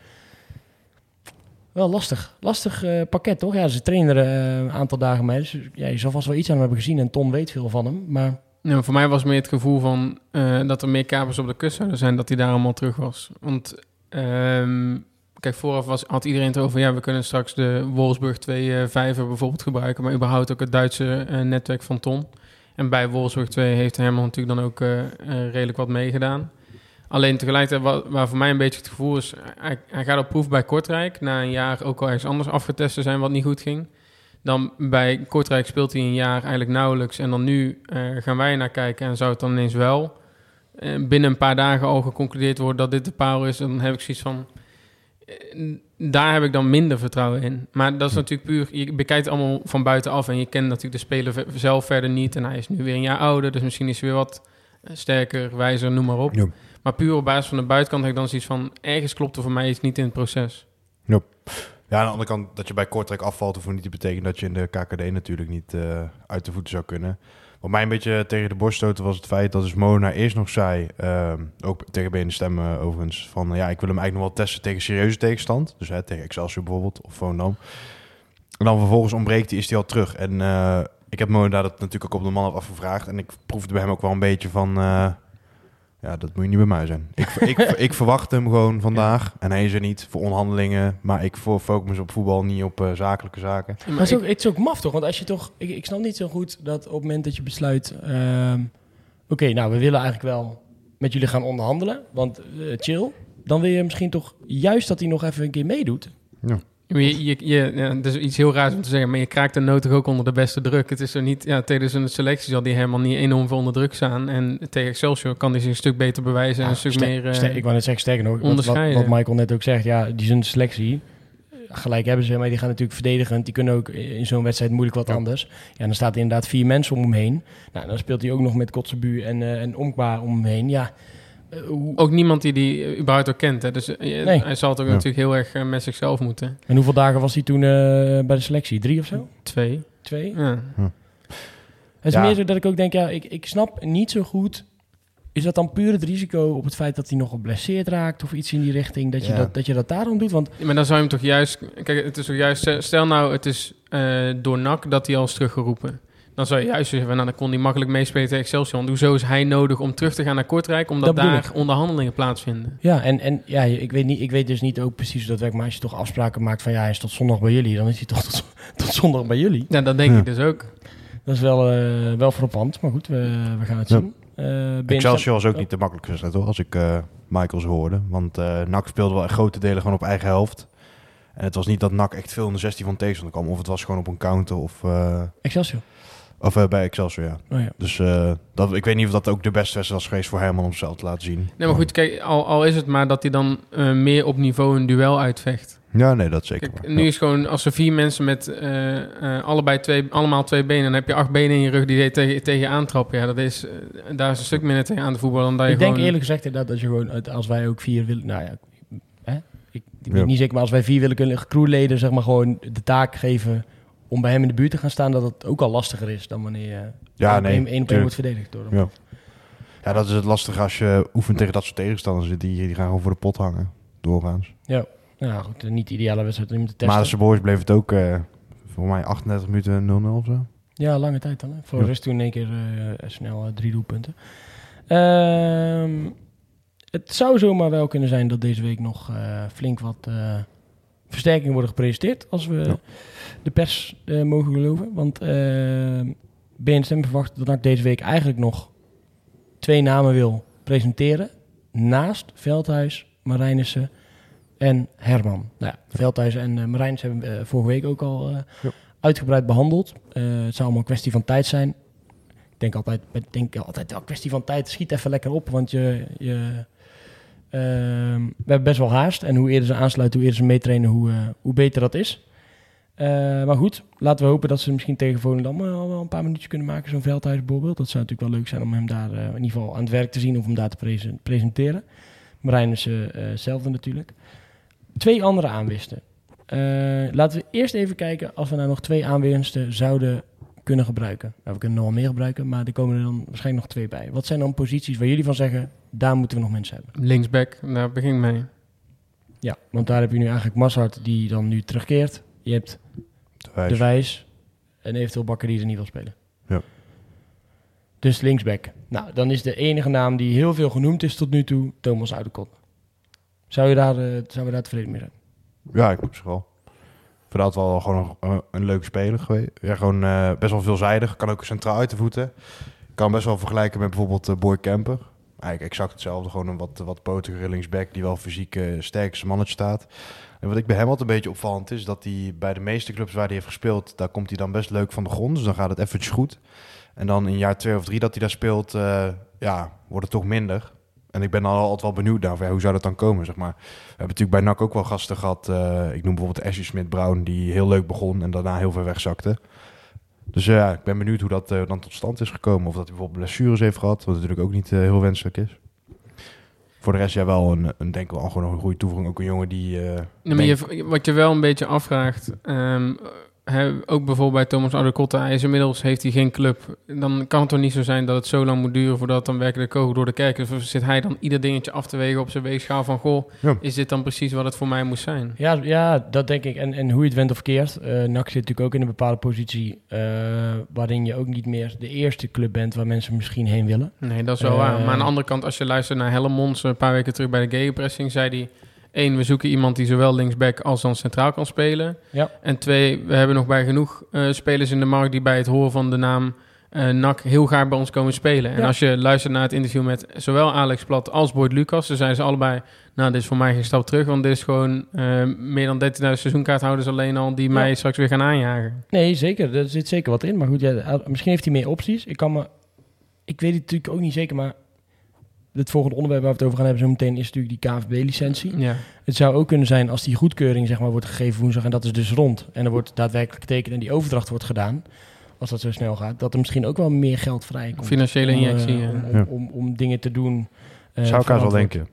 S1: Wel lastig. Lastig pakket, toch? Ja, ze trainen er een aantal dagen mee. Dus ja, je zal vast wel iets aan hem hebben gezien. En Ton weet veel van hem. Maar
S3: Nou, voor mij was meer het gevoel van eh, dat er meer kapers op de kust zouden zijn, dat hij daar allemaal terug was. Want ehm, kijk, vooraf was, had iedereen het over, ja, we kunnen straks de Wolfsburg 2 eh vijver bijvoorbeeld gebruiken, maar überhaupt ook het Duitse eh, netwerk van Ton. En bij Wolfsburg 2 heeft Herman natuurlijk dan ook redelijk wat meegedaan. Alleen tegelijkertijd, wat, waar voor mij een beetje het gevoel is, hij, hij gaat op proef bij Kortrijk, na een jaar ook al ergens anders afgetest te zijn wat niet goed ging. Dan bij Kortrijk speelt hij een jaar eigenlijk nauwelijks. En dan nu eh, gaan wij naar kijken en zou het dan ineens wel eh, binnen een paar dagen al geconcludeerd worden dat dit de paal is. Dan heb ik zoiets van, eh, daar heb ik dan minder vertrouwen in. Maar dat is natuurlijk puur, je bekijkt het allemaal van buitenaf en je kent natuurlijk de speler zelf verder niet. En hij is nu weer een jaar ouder, dus misschien is hij weer wat sterker, wijzer, noem maar op. Maar puur op basis van de buitenkant heb ik dan zoiets van... ergens klopt er voor mij iets niet in het proces.
S2: Ja, aan de andere kant, dat je bij Kortrijk afvalt, hoeft niet te betekenen dat je in de KKD natuurlijk niet eh, uit de voeten zou kunnen. Wat mij een beetje tegen de borst stoten was het feit dat dus Mona eerst nog zei, eh, ook tegen benen stemmen overigens, van ja, ik wil hem eigenlijk nog wel testen tegen serieuze tegenstand. Dus hè, tegen Excelsior bijvoorbeeld, of Volendam. En dan vervolgens ontbreekt hij, is hij al terug. En eh, ik heb Mona dat natuurlijk ook op de man afgevraagd. En ik proefde bij hem ook wel een beetje van, eh, ja, dat moet je niet bij mij zijn. Ik, ik, ik verwacht hem gewoon vandaag. En hij is er niet voor onderhandelingen. Maar ik voor- focus op voetbal, niet op eh, zakelijke zaken.
S3: Maar
S1: Maar het is,
S3: ik-
S1: ook, het is ook maf toch? Want als je toch... Ik, ik snap niet zo goed dat op het moment dat je besluit... ehm, Oké, nou, we willen eigenlijk wel met jullie gaan onderhandelen. Want eh, chill. Dan wil je misschien toch juist dat hij nog even een keer meedoet.
S3: Je, je, je, ja, dat is iets heel raars om te zeggen, maar je kraakt de nood toch ook onder de beste druk. Het is er niet, ja, tegen zijn selectie zal die helemaal niet enorm veel onder druk staan. En tegen Excelsior kan hij zich een stuk beter bewijzen en een stuk meer... eh,
S1: ik wou net zeggen, sterker nog, wat, wat,
S3: onderscheiden.
S1: wat Michael net ook zegt, ja, die zijn selectie, gelijk hebben ze, maar die gaan natuurlijk verdedigend. Die kunnen ook in zo'n wedstrijd moeilijk wat
S2: Ja.
S1: anders. Ja, dan staat er inderdaad vier mensen om hem heen. Nou, dan speelt hij ook nog met Kotzebu en, eh en Omkba om hem heen. Ja,
S3: Ook niemand die die eh, überhaupt ook kent. Hè? Dus eh,
S1: Nee.
S3: hij zal het ook
S2: Ja.
S3: natuurlijk heel erg eh, met zichzelf moeten.
S1: en hoeveel dagen was hij toen eh, bij de selectie? Drie of zo?
S3: Twee.
S1: Twee?
S3: Ja.
S1: Het is
S2: Ja.
S1: meer zo dat ik ook denk, ja, ik, ik snap niet zo goed. Is dat dan puur het risico op het feit dat hij nog geblesseerd raakt of iets in die richting, dat je,
S2: Ja.
S1: dat, dat, je dat daarom doet? Want
S3: Maar dan zou je hem toch juist... Kijk, het is toch juist... Stel nou, het is eh, door NAC dat hij al is teruggeroepen. Dan zou je juist zeggen, nou, dan kon hij makkelijk meespelen tegen Excelsior. Want hoezo is hij nodig om terug te gaan naar Kortrijk? Omdat
S1: Dat
S3: daar
S1: ik.
S3: onderhandelingen plaatsvinden.
S1: Ja, en, en ja, ik weet, niet, ik weet dus niet ook precies hoe dat werkt. Maar als je toch afspraken maakt van ja, hij is tot zondag bij jullie, dan is hij toch tot, tot zondag bij jullie.
S3: Ja, dat denk
S2: Ja.
S3: ik dus ook.
S1: Dat is wel, eh wel frappant, maar goed, we, we gaan het
S2: Ja.
S1: zien. Eh, je-
S2: Excelsior was ook niet de makkelijkste wedstrijd, hoor, als ik eh Michaels hoorde. Want eh NAC speelde wel grote delen gewoon op eigen helft. En het was niet dat NAC echt veel in de 16 van tegenstander kwam. Of het was gewoon op een counter of, eh,
S1: Excelsior.
S2: Of eh, bij Excelsior, ja.
S1: Oh ja.
S2: Dus eh, dat, ik weet niet of dat ook de beste wedstrijd was geweest voor Herman om zichzelf te laten zien.
S3: Nee, maar goed, kijk, al, al is het maar dat hij dan eh, meer op niveau een duel uitvecht.
S2: Ja, nee, dat zeker.
S3: Kijk, nu
S2: Ja.
S3: is gewoon, als er vier mensen met eh, eh, allebei twee, allemaal twee benen, dan heb je acht benen in je rug die tegen, tegen je aantrappen. Ja, dat is, daar is een stuk minder tegen aan te voetballen dan dat je
S1: Ik denk eerlijk gezegd inderdaad dat je gewoon, uit- als wij ook vier willen, nou ja, hè? ik, ik weet
S2: Ja.
S1: niet zeker, maar als wij vier willen kunnen crewleden, zeg maar gewoon de taak geven om bij hem in de buurt te gaan staan, dat het ook al lastiger is dan wanneer je
S2: Ja,
S1: één-
S2: nee,
S1: één op één wordt verdedigd door hem.
S2: Ja. Ja, dat is het lastige als je oefent tegen dat soort tegenstanders. Die, die gaan gewoon voor de pot hangen, doorgaans.
S1: Nou goed, niet de ideale wedstrijd om te testen.
S2: Maar de Boys bleef het ook, eh, voor mij 38 minuten 0-0 of zo.
S1: Ja, lange tijd dan. Hè? Voor
S2: Ja.
S1: rust toen in één keer eh, snel eh, drie doelpunten. Ehm, het zou zomaar wel kunnen zijn dat deze week nog flink wat versterkingen worden gepresenteerd. Als we
S2: Ja.
S1: de pers eh, mogen geloven. Want eh BNSM verwacht dat NAC deze week eigenlijk nog twee namen wil presenteren. Naast Veldhuis, Marijnissen en Herman. Nou ja, Veldhuis en uh, Marijnissen hebben we vorige week ook al
S2: Ja.
S1: uitgebreid behandeld. Eh, het zou allemaal een kwestie van tijd zijn. Ik denk altijd, denk altijd wel een kwestie van tijd. Schiet even lekker op, want je, je, we hebben best wel haast. En hoe eerder ze aansluiten, hoe eerder ze meetrainen, hoe, eh, hoe beter dat is. Eh, maar goed, laten we hopen dat ze misschien tegen Volendam eh, wel een paar minuutjes kunnen maken. Zo'n Veldhuis bijvoorbeeld. Dat zou natuurlijk wel leuk zijn om hem daar in ieder geval aan het werk te zien of hem daar te presen- presenteren. Marijn is hetzelfde natuurlijk. Twee andere aanwisten. Laten we eerst even kijken als we nou nog twee aanwinsten zouden kunnen gebruiken. Nou, we kunnen nog wel meer gebruiken, maar er komen er dan waarschijnlijk nog twee bij. Wat zijn dan posities waar jullie van zeggen, daar moeten we nog mensen hebben?
S3: Linksback, daar begin ik mee.
S1: Ja, want daar heb je nu eigenlijk Massart die dan nu terugkeert. Je hebt
S2: De wijs.
S1: De Wijs en eventueel Bakker die er niet wil spelen.
S2: Ja.
S1: Dus linksback. Nou, dan is de enige naam die heel veel genoemd is tot nu toe Thomas Oudekot. Zou je daar, eh, zou je daar tevreden mee zijn?
S2: Ja, ik op zich wel. Vind wel gewoon een, een leuke speler geweest. Ja, gewoon eh, best wel veelzijdig. Kan ook centraal uit de voeten. Kan best wel vergelijken met bijvoorbeeld eh, Boy Kemper. Eigenlijk exact hetzelfde. Gewoon een wat, wat potigere linksback die wel fysiek eh sterkste mannetje staat. En wat ik bij hem altijd een beetje opvallend is, dat hij bij de meeste clubs waar hij heeft gespeeld, daar komt hij dan best leuk van de grond. Dus dan gaat het eventjes goed. En dan in jaar twee of drie dat hij daar speelt, eh, ja, wordt het toch minder. En ik ben dan altijd wel benieuwd naar, van, ja, hoe zou dat dan komen, zeg maar. We hebben natuurlijk bij NAC ook wel gasten gehad. eh, ik noem bijvoorbeeld Ashley Smith-Brown, die heel leuk begon en daarna heel ver wegzakte. Dus eh, ja, ik ben benieuwd hoe dat eh, dan tot stand is gekomen. Of dat hij bijvoorbeeld blessures heeft gehad, wat natuurlijk ook niet heel wenselijk is. Voor de rest, ja, wel een, een denk ik wel gewoon een goede toevoeging. Ook een jongen die...
S3: Nee, maar je, wat je wel een beetje afvraagt, ehm, hè, ook bijvoorbeeld bij Thomas Adekotte, hij is inmiddels, heeft hij geen club. Dan kan het toch niet zo zijn dat het zo lang moet duren voordat dan werkelijk de kogel door de kerk is. Of zit hij dan ieder dingetje af te wegen op zijn weegschaal van, goh,
S2: Ja.
S3: is dit dan precies wat het voor mij moest zijn?
S1: Ja, ja, dat denk ik. En, en hoe je het went of keert. eh NAC zit natuurlijk ook in een bepaalde positie... eh, waarin je ook niet meer de eerste club bent... waar mensen misschien heen willen.
S3: Nee, dat is wel
S1: Eh,
S3: waar. Maar aan de andere kant, als je luistert naar Hellemons een paar weken terug bij de gegenpressing, zei hij... één, we zoeken iemand die zowel linksback als dan centraal kan spelen.
S1: Ja.
S3: En twee, we hebben nog bij genoeg eh, spelers in de markt die bij het horen van de naam eh NAC heel graag bij ons komen spelen. En
S1: Ja.
S3: als je luistert naar het interview met zowel Alex Plat als Boyd Lucas, dan zijn ze allebei, nou, dit is voor mij geen stap terug, want dit is gewoon eh, meer dan 13.000 seizoenkaarthouders alleen al die mij straks weer gaan aanjagen.
S1: Nee, zeker. Er zit zeker wat in. Maar goed, ja, misschien heeft hij meer opties. Ik kan me... Ik weet het natuurlijk ook niet zeker, maar... Het volgende onderwerp waar we het over gaan hebben zo meteen is natuurlijk die KVB-licentie.
S3: Ja.
S1: Het zou ook kunnen zijn als die goedkeuring zeg maar, wordt gegeven woensdag en dat is dus rond. En er wordt daadwerkelijk getekend en die overdracht wordt gedaan. Als dat zo snel gaat. Dat er misschien ook wel meer geld vrijkomt.
S3: Financiële
S1: om, eh,
S3: injectie, ja.
S1: om, om,
S2: Ja.
S1: om, om dingen te doen. eh,
S2: zou ik wel denken.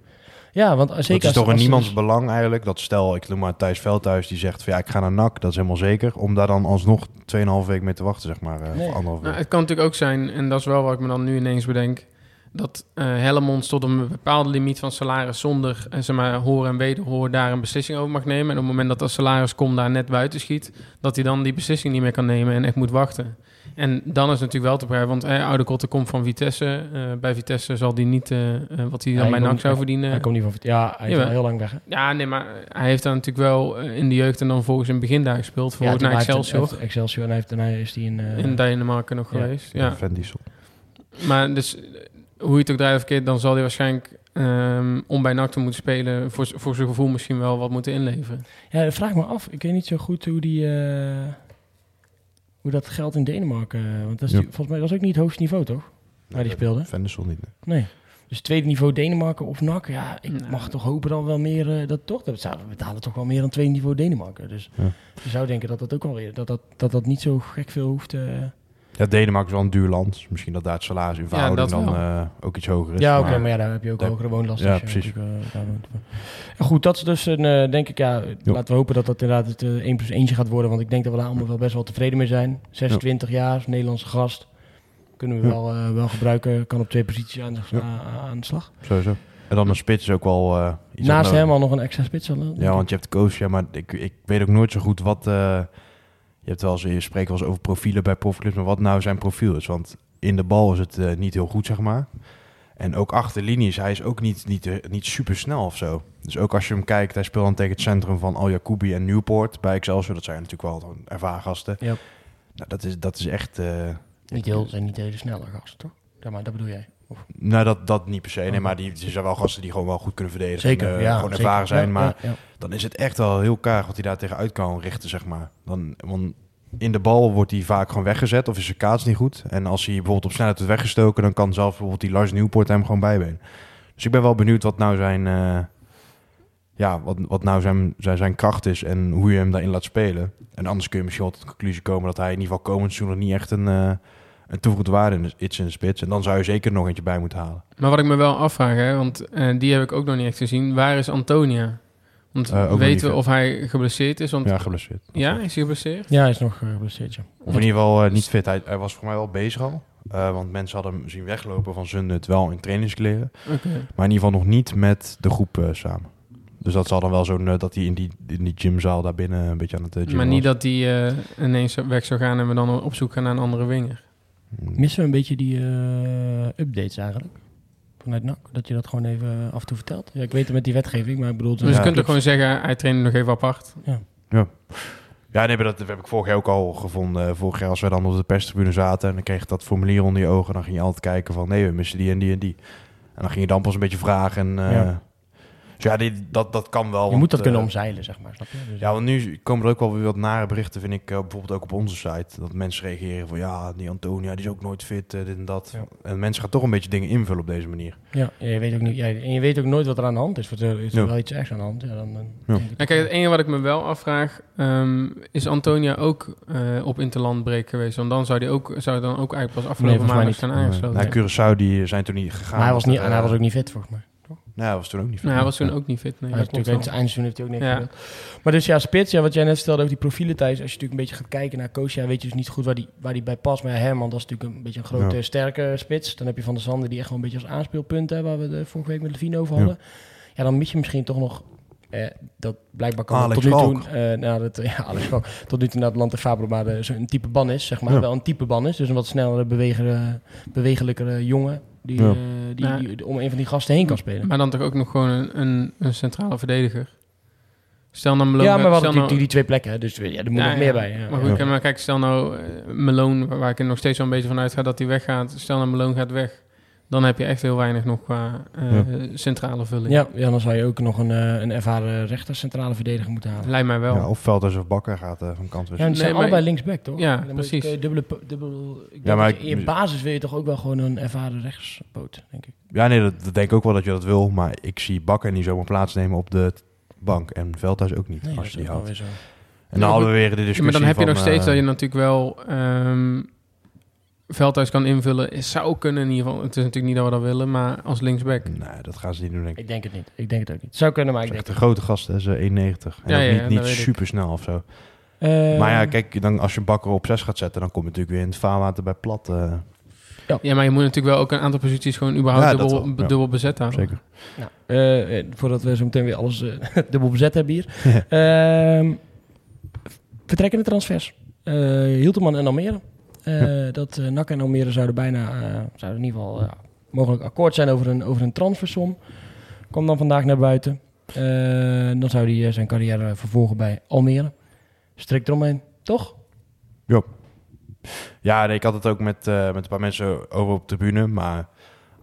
S1: Ja, want zeker
S2: het is
S1: als-
S2: toch in niemands belang eigenlijk. Dat stel, ik noem maar Thijs Veldhuis, die zegt van ja, ik ga naar NAC. Dat is helemaal zeker. Om daar dan alsnog 2,5 week mee te wachten, zeg maar. eh
S1: Nee.
S2: Of anderhalf
S3: Nou,
S2: week.
S3: het kan natuurlijk ook zijn, en dat is wel wat ik me dan nu ineens bedenk, dat eh Hellemons tot een bepaalde limiet van salaris zonder eh, zeg maar, hoor en wederhoor daar een beslissing over mag nemen. En op het moment dat dat salaris komt daar net buiten schiet, dat hij dan die beslissing niet meer kan nemen en echt moet wachten. En dan is het natuurlijk wel te begrijpen, want eh, Oude Kotte komt van Vitesse. Eh, bij Vitesse zal die niet eh, eh, wat hij dan
S1: Hij
S3: bij NAC zou
S1: Hij
S3: verdienen.
S1: komt niet van... Ja, hij is al heel lang weg. Hè?
S3: Ja, nee, maar hij heeft dan natuurlijk wel in de jeugd en dan volgens in het begin daar gespeeld.
S1: Ja,
S3: Volgens naar
S1: hij heeft-
S3: Excelsior.
S1: hij heeft Excelsior en hij, heeft, en hij is die in... eh,
S3: in Denemarken nog
S1: ja.
S3: geweest. Ja.
S2: Van Diesel.
S3: Maar dus, hoe je het ook draait of keert, dan zal hij waarschijnlijk ehm, om bij NAC te moeten spelen, voor, voor zijn gevoel misschien wel wat moeten inleveren.
S1: Ja, vraag me af. Ik weet niet zo goed hoe die... eh, hoe dat geldt in Denemarken. eh, Want dat is
S2: Ja.
S1: volgens mij was ook niet het hoogste niveau, toch? Waar die speelde.
S2: Van Diesel niet. nee.
S1: Nee. Dus tweede niveau Denemarken of NAC. Ja, ik
S3: Nou.
S1: mag toch hopen dan wel meer... eh, dat toch? Dat zouden we betalen toch wel meer dan tweede niveau Denemarken. Dus
S2: Ja.
S1: je zou denken dat dat ook wel weer... Dat dat, dat, dat niet zo gek veel hoeft... eh.
S2: Ja, Denemarken is wel een duur land. Misschien dat daar het salaris in verhouding dan eh, ook iets hoger is.
S1: Ja, oké, maar ja, daar heb je ook hogere woonlasten.
S2: Ja, precies.
S1: Ja, goed, dat is dus een, eh, denk ik, ja, laten we hopen dat dat inderdaad het 1 plus 1 gaat worden. Want ik denk dat we daar allemaal wel best wel tevreden mee zijn. 26 jaar, Nederlandse gast. Kunnen we wel, wel gebruiken. Kan op twee posities aan de, aan de slag.
S2: Sowieso. En dan een spits is ook wel iets
S1: Naast hem al nog een extra spits. denk
S2: Ja, want je hebt coach, ja, maar ik, ik weet ook nooit zo goed wat... hebt wel eens, je spreekt wel eens over profielen bij profclubs, maar wat nou zijn profiel is. Want in de bal is het eh, niet heel goed, zeg maar. En ook achter linies, hij is ook niet, niet, eh, niet super snel of zo. Dus ook als je hem kijkt, hij speelt dan tegen het centrum van Al Jacoubi en Newport bij Excelsior. Dat zijn natuurlijk wel ervaren gasten.
S1: Ja.
S2: Nou, dat, is, dat is echt... eh,
S1: Niet heel, zijn niet hele snelle gasten, toch? Ja, maar dat bedoel jij. Of-
S2: nou, dat, dat niet per se. Nee, maar die, er zijn wel gasten die gewoon wel goed kunnen verdedigen.
S1: Zeker,
S2: en, eh,
S1: ja.
S2: Gewoon
S1: zeker.
S2: ervaren zijn, maar...
S1: ja, ja.
S2: dan is het echt wel heel kaag wat hij daar tegenuit kan richten, zeg maar. Dan, want in de bal wordt hij vaak gewoon weggezet of is zijn kaats niet goed. En als hij bijvoorbeeld op snelheid wordt weggestoken, dan kan zelfs bijvoorbeeld die Lars Nieuwpoort hem gewoon bijbenen. Dus ik ben wel benieuwd wat nou zijn, eh, ja, wat, wat nou zijn, zijn, zijn kracht is en hoe je hem daarin laat spelen. En anders kun je misschien wel tot de conclusie komen dat hij in ieder geval komend seizoen nog niet echt een, eh een toegevoegde waarde in de, iets in de spits. En dan zou je zeker nog eentje bij moeten halen.
S3: Maar wat ik me wel afvraag, hè, want eh, die heb ik ook nog niet echt gezien. Waar is Antonia? Want
S2: Eh,
S3: weten we of hij geblesseerd is? Want,
S2: Ja,
S3: ja,
S2: geblesseerd.
S3: is hij geblesseerd?
S1: Ja, hij is nog uh, geblesseerd, ja.
S2: Of in ieder geval eh, niet fit. Hij, hij was voor mij wel bezig al. Eh, want mensen hadden hem zien weglopen van Zundert wel in trainingskleren.
S3: Oké.
S2: Maar in ieder geval nog niet met de groep eh, samen. Dus dat zal dan wel zo eh, dat hij in die, in die gymzaal daar binnen een beetje aan het uh, gym
S3: Maar niet
S2: was.
S3: dat hij eh, ineens weg zou gaan en we dan op zoek gaan naar een andere winger.
S1: Missen we een beetje die eh, updates eigenlijk? Vanuit NAC? Dat je dat gewoon even af en toe vertelt? Ja, ik weet het met die wetgeving, maar ik bedoel...
S3: Dus
S2: Ja,
S3: je kunt ook
S2: klopt.
S3: gewoon zeggen, hij trainde nog even apart.
S2: Ja, nee, maar dat heb ik vorig jaar ook al gevonden. Vorig jaar als we dan op de perstribune zaten en dan kreeg je dat formulier onder je ogen. Dan ging je altijd kijken van nee, we missen die en die en die. En dan ging je dan pas een beetje vragen. En, eh,
S1: Ja.
S2: Dus ja, die, dat, dat kan wel.
S1: Je
S2: want,
S1: moet dat
S2: eh,
S1: kunnen omzeilen, zeg maar. Snap je? Dus,
S2: Ja, want nu komen er ook wel weer wat nare berichten, vind ik, eh, bijvoorbeeld ook op onze site. Dat mensen reageren van, ja, die Antonia, die is ook nooit fit, eh, dit en dat.
S1: Ja.
S2: En mensen gaan toch een beetje dingen invullen op deze manier.
S1: ja, en je weet ook niet, ja, en je weet ook nooit wat er aan de hand is. Want er is er
S2: Ja.
S1: wel iets ergs aan de hand. Ja, dan, dan
S2: Ja.
S3: Nou, kijk, het enige wat ik me wel afvraag, ehm, is Antonia ook eh, op interlandbreek geweest? Want dan zou hij ook, zou dan ook eigenlijk pas afgelopen
S1: mij
S3: maandag zijn aangesloten.
S2: Naar Curaçao, die zijn toen niet gegaan.
S1: maar hij was, niet,
S2: Eh,
S1: en hij was ook niet fit, volgens mij.
S2: Nee, hij was toen ook niet fit.
S3: Nou, hij was toen ook niet fit. Nee,
S1: hij natuurlijk het eindseizoen heeft hij ook niks
S3: Ja.
S1: Maar dus ja, spits, ja, wat jij net stelde over die profielen Thijs. Als je natuurlijk een beetje gaat kijken naar Koosja, weet je dus niet goed waar die, waar die bij past. Maar ja, Herman, dat is natuurlijk een beetje een grote,
S2: Ja.
S1: sterke spits. Dan heb je Van der Sande, die echt wel een beetje als aanspeelpunt, hè, waar we de vorige week met Levine over hadden. Ja, dan mis je misschien toch nog... Eh, dat blijkbaar kan
S2: Alex
S1: tot nu toe, eh, nou, dat, ja, Alex Schalk, tot nu toe naar het land de Fabro, maar de- zo'n type ban is, zeg maar.
S2: Ja.
S1: Wel een type ban is, dus een wat snellere, bewegere, bewegelijkere jongen die,
S2: Ja.
S1: eh, die,
S3: Ja.
S1: die om een van die gasten heen kan spelen.
S3: Maar dan toch ook nog gewoon een, een, een centrale verdediger. Stel nou Malone...
S1: ja, maar we hadden
S3: stel
S1: natuurlijk die, die twee plekken, dus ja, er moet
S3: Ja,
S1: nog meer bij. Ja.
S3: Maar goed, kijk, maar kijk, stel nou eh, Malone, waar ik er nog steeds wel een beetje van uitga dat hij weggaat. Stel nou Malone gaat weg. Dan heb je echt heel weinig nog qua eh, centrale vulling.
S1: Ja, ja, dan zou je ook nog een, eh, een ervaren rechter centrale verdediger moeten halen.
S3: Lijkt mij wel.
S2: Ja, of Velders of Bakker gaat eh, van kant
S1: Ja, en
S2: wisselen.
S1: die zijn
S3: Nee, maar-
S1: allebei linksback, toch?
S3: Ja,
S1: Dan
S3: precies.
S1: je- dubbele, dubbel, ik denk
S2: Ja, maar ik-
S1: je in basis wil je toch ook wel gewoon een ervaren rechtspoot, denk ik.
S2: Ja, nee, dat, dat denk ik ook wel dat je dat wil. Maar ik zie Bakker niet zomaar plaatsnemen op de bank. En Veldhuis ook niet,
S1: Nee, dat
S2: als
S1: is
S2: je die houdt.
S1: weer zo.
S2: En dan
S3: Ja,
S2: hadden we weer de
S3: Ja,
S2: discussie
S3: maar dan heb je nog steeds
S2: eh,
S3: dat je natuurlijk wel ehm Veldhuis kan invullen. Het zou kunnen in ieder geval. Het is natuurlijk niet dat we dat willen, maar als linksback.
S2: Nee, dat gaan ze niet doen, denk ik.
S1: Ik denk het niet. Ik denk het ook niet. Zou kunnen, maar ik
S2: Het is
S1: denk
S2: echt een grote gast, hè. Ze 1,90. En
S3: Ja,
S2: ook
S3: ja,
S2: niet,
S3: ja,
S2: niet super snel of zo.
S1: Eh,
S2: maar ja, kijk, dan, als je Bakker op 6 gaat zetten, dan kom je natuurlijk weer in het vaarwater bij plat. eh,
S3: Ja, maar je moet natuurlijk wel ook een aantal posities gewoon überhaupt
S2: Ja,
S3: dubbel,
S2: wel, ja.
S3: dubbel bezet houden.
S2: zeker.
S1: Nou, eh, voordat we zo meteen weer alles dubbel bezet hebben hier. Ehm, vertrekkende transfers. Eh Hilterman en Almere. Eh, Dat eh NAC en Almere zouden bijna, eh, zouden in ieder geval ja, mogelijk akkoord zijn over een, over een transfersom. Kwam dan vandaag naar buiten. Dan zou hij zijn carrière vervolgen bij Almere. Strikt eromheen, toch?
S2: Ja, nee, ik had het ook met, met een paar mensen over op de tribune. Maar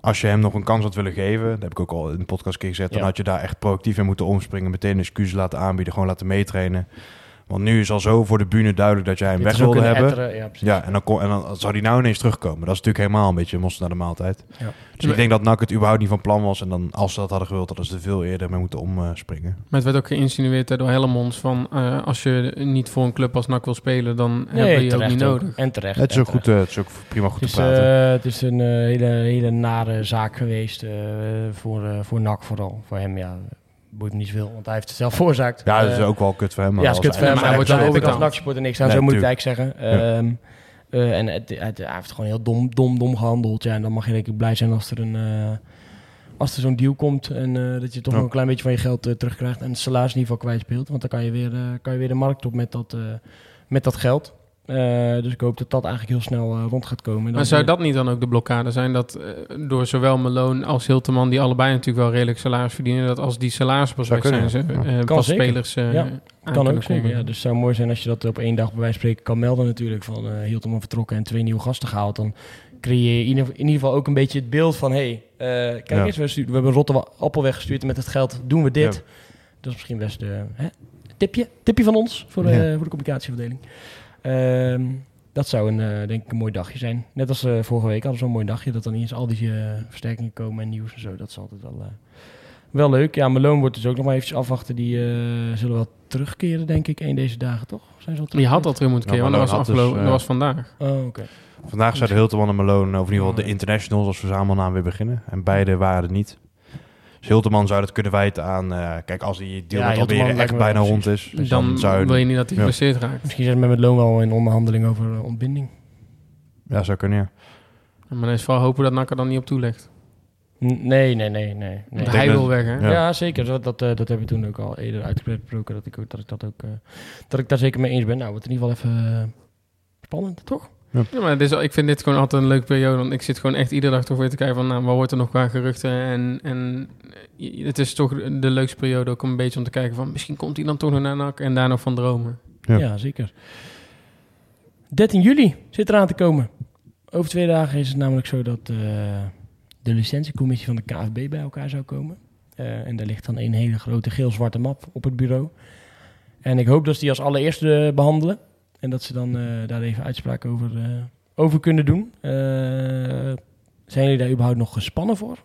S2: als je hem nog een kans had willen geven, dat heb ik ook al in de podcast een keer gezegd, dan
S1: Ja.
S2: had je daar echt proactief in moeten omspringen. Meteen excuses laten aanbieden, gewoon laten meetrainen. Want nu is al zo voor de bühne duidelijk dat jij hem
S1: Dit
S2: weg wilde hebben.
S1: etteren, ja,
S2: en dan, kon, en dan zou hij nou ineens terugkomen. Dat is natuurlijk helemaal een beetje mos naar de maaltijd.
S1: Ja.
S2: Dus ik denk dat NAC het überhaupt niet van plan was. En dan, als ze dat hadden gewild, hadden ze er veel eerder mee moeten omspringen.
S3: Maar het werd ook geïnsinueerd door Helmonds van eh, als je niet voor een club als NAC wil spelen, dan hebben we je ook niet nodig.
S1: En terecht.
S2: het, is
S1: en
S2: ook goed, eh, het is ook prima goed
S1: Het
S2: te
S1: is,
S2: praten.
S1: eh, het is een hele, hele nare zaak geweest eh, voor, eh voor NAC vooral. Voor hem, ja, boeit me niet zoveel, want hij heeft het zelf veroorzaakt.
S2: ja, dat is
S1: Eh,
S2: ook wel kut voor hem. maar
S1: ja, is kut voor hem,
S3: maar hij
S1: daar
S3: wordt wel
S1: ik als. NAC-supporter niks aan,
S2: Nee,
S1: zo moet ik het eigenlijk zeggen.
S2: Ja.
S1: Ehm, eh, en het, het- hij heeft gewoon heel dom, dom, dom gehandeld. Ja, en dan mag je denk ik blij zijn als er een... eh, als er zo'n deal komt en eh, dat je toch
S2: Ja.
S1: nog een klein beetje van je geld terugkrijgt en het salaris in ieder geval kwijtspeelt. Want dan kan je weer, eh, kan je weer de markt op met dat, eh, met dat geld. Eh, dus ik hoop dat dat eigenlijk heel snel eh, rond gaat komen. En
S3: Maar
S1: dan-
S3: zou dat niet dan ook de blokkade zijn dat eh, door zowel Malone als Hilteman, die allebei natuurlijk wel redelijk salaris verdienen, dat als die salaris pas weg zijn, ze eh,
S1: Kan
S3: pas
S1: zeker.
S3: spelers eh
S1: Ja, Kan ook zeker,
S3: komen.
S1: ja. Dus het zou mooi zijn als je dat op één dag bij wijze van spreken kan melden natuurlijk. Van uh, Hilterman vertrokken en twee nieuwe gasten gehaald. Dan creëer je in ieder, in ieder geval ook een beetje het beeld van... hé, hey, eh, kijk
S2: Ja.
S1: eens, we, we hebben een rotte appel weggestuurd en met het geld doen we dit.
S2: Ja.
S1: Dat is misschien best een hè, tipje, tipje van ons voor de,
S2: Ja.
S1: voor de communicatieafdeling. Ehm, dat zou een, eh, denk ik een mooi dagje zijn. Net als eh, vorige week hadden we zo'n mooi dagje. Dat dan eens al die eh, versterkingen komen en nieuws en zo. Dat is altijd wel, eh, wel leuk. Ja, Malone wordt dus ook nog maar eventjes afwachten. Die eh, zullen wel terugkeren, denk ik, een deze dagen, toch? Zijn ze al
S3: Je had
S1: terug?
S3: al terug moeten keren, want dat was, afgelopen,
S2: dus,
S3: dat was vandaag.
S1: Oh, oké.
S2: Vandaag zouden Hilterman en Malone, of in ieder geval de internationals als verzamelnaam weer beginnen. En beide waren er niet. Dus Hilterman zou dat kunnen wijten aan, eh, kijk, als die deal
S1: Ja,
S2: met Almere echt bijna rond is, dus
S3: dan
S2: dan, zou
S3: wil je niet dat hij
S2: ja.
S3: geblesseerd raakt.
S1: Misschien zijn we met Loon wel in onderhandeling over eh, ontbinding.
S2: Ja, zou kunnen, ja.
S3: Maar dan is vooral hopen dat Nakker dan niet op toelegt.
S1: Nee, nee, nee, nee. nee.
S3: Hij
S2: dat-
S3: wil weg, hè?
S2: Ja.
S1: Ja, zeker. Dat, dat, eh, dat hebben we toen ook al eerder uitgesproken. Dat ik, ook, dat ik dat ook. eh, dat ik daar zeker mee eens ben. Nou, wordt in ieder geval even spannend, toch?
S3: Ja, maar dit is, ik vind dit gewoon altijd een leuke periode. Want ik zit gewoon echt iedere dag toch weer te kijken van... Nou, wat wordt er nog qua geruchten? En, en eh, het is toch de leukste periode ook om een beetje om te kijken van... Misschien komt hij dan toch nog naar NAC en daar nog van dromen.
S2: Ja.
S1: Ja, zeker. 13 juli zit eraan te komen. Over twee dagen is het namelijk zo dat eh, de licentiecommissie van de KFB bij elkaar zou komen. Eh, en daar ligt dan een hele grote geel-zwarte map op het bureau. En ik hoop dat ze die als allereerste behandelen. En dat ze dan eh, daar even uitspraak over, eh, over kunnen doen. Eh, zijn jullie daar überhaupt nog gespannen voor?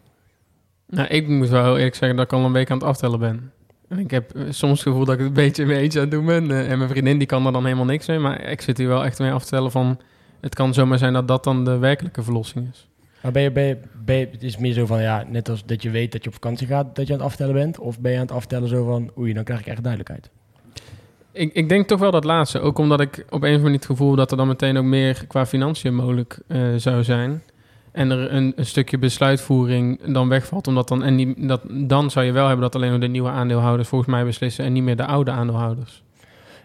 S3: Nou, ik moet wel heel eerlijk zeggen dat ik al een week aan het aftellen ben. En ik heb soms het gevoel dat ik het een beetje mijn eentje aan het doen ben. En mijn vriendin die kan er dan helemaal niks mee. Maar ik zit hier wel echt mee af te tellen van... Het kan zomaar zijn dat dat dan de werkelijke verlossing is.
S1: Maar ben je, ben je, ben je- het is meer zo van, ja, net als dat je weet dat je op vakantie gaat, dat je aan het aftellen bent? Of ben je aan het aftellen zo van, oei, dan krijg ik echt duidelijkheid?
S3: Ik, ik denk toch wel dat laatste. Ook omdat ik op een of andere manier het gevoel dat er dan meteen ook meer qua financiën mogelijk eh, zou zijn. En er een, een stukje besluitvoering dan wegvalt. Omdat dan, en die, dat, dan zou je wel hebben dat alleen nog de nieuwe aandeelhouders volgens mij beslissen. En niet meer de oude aandeelhouders.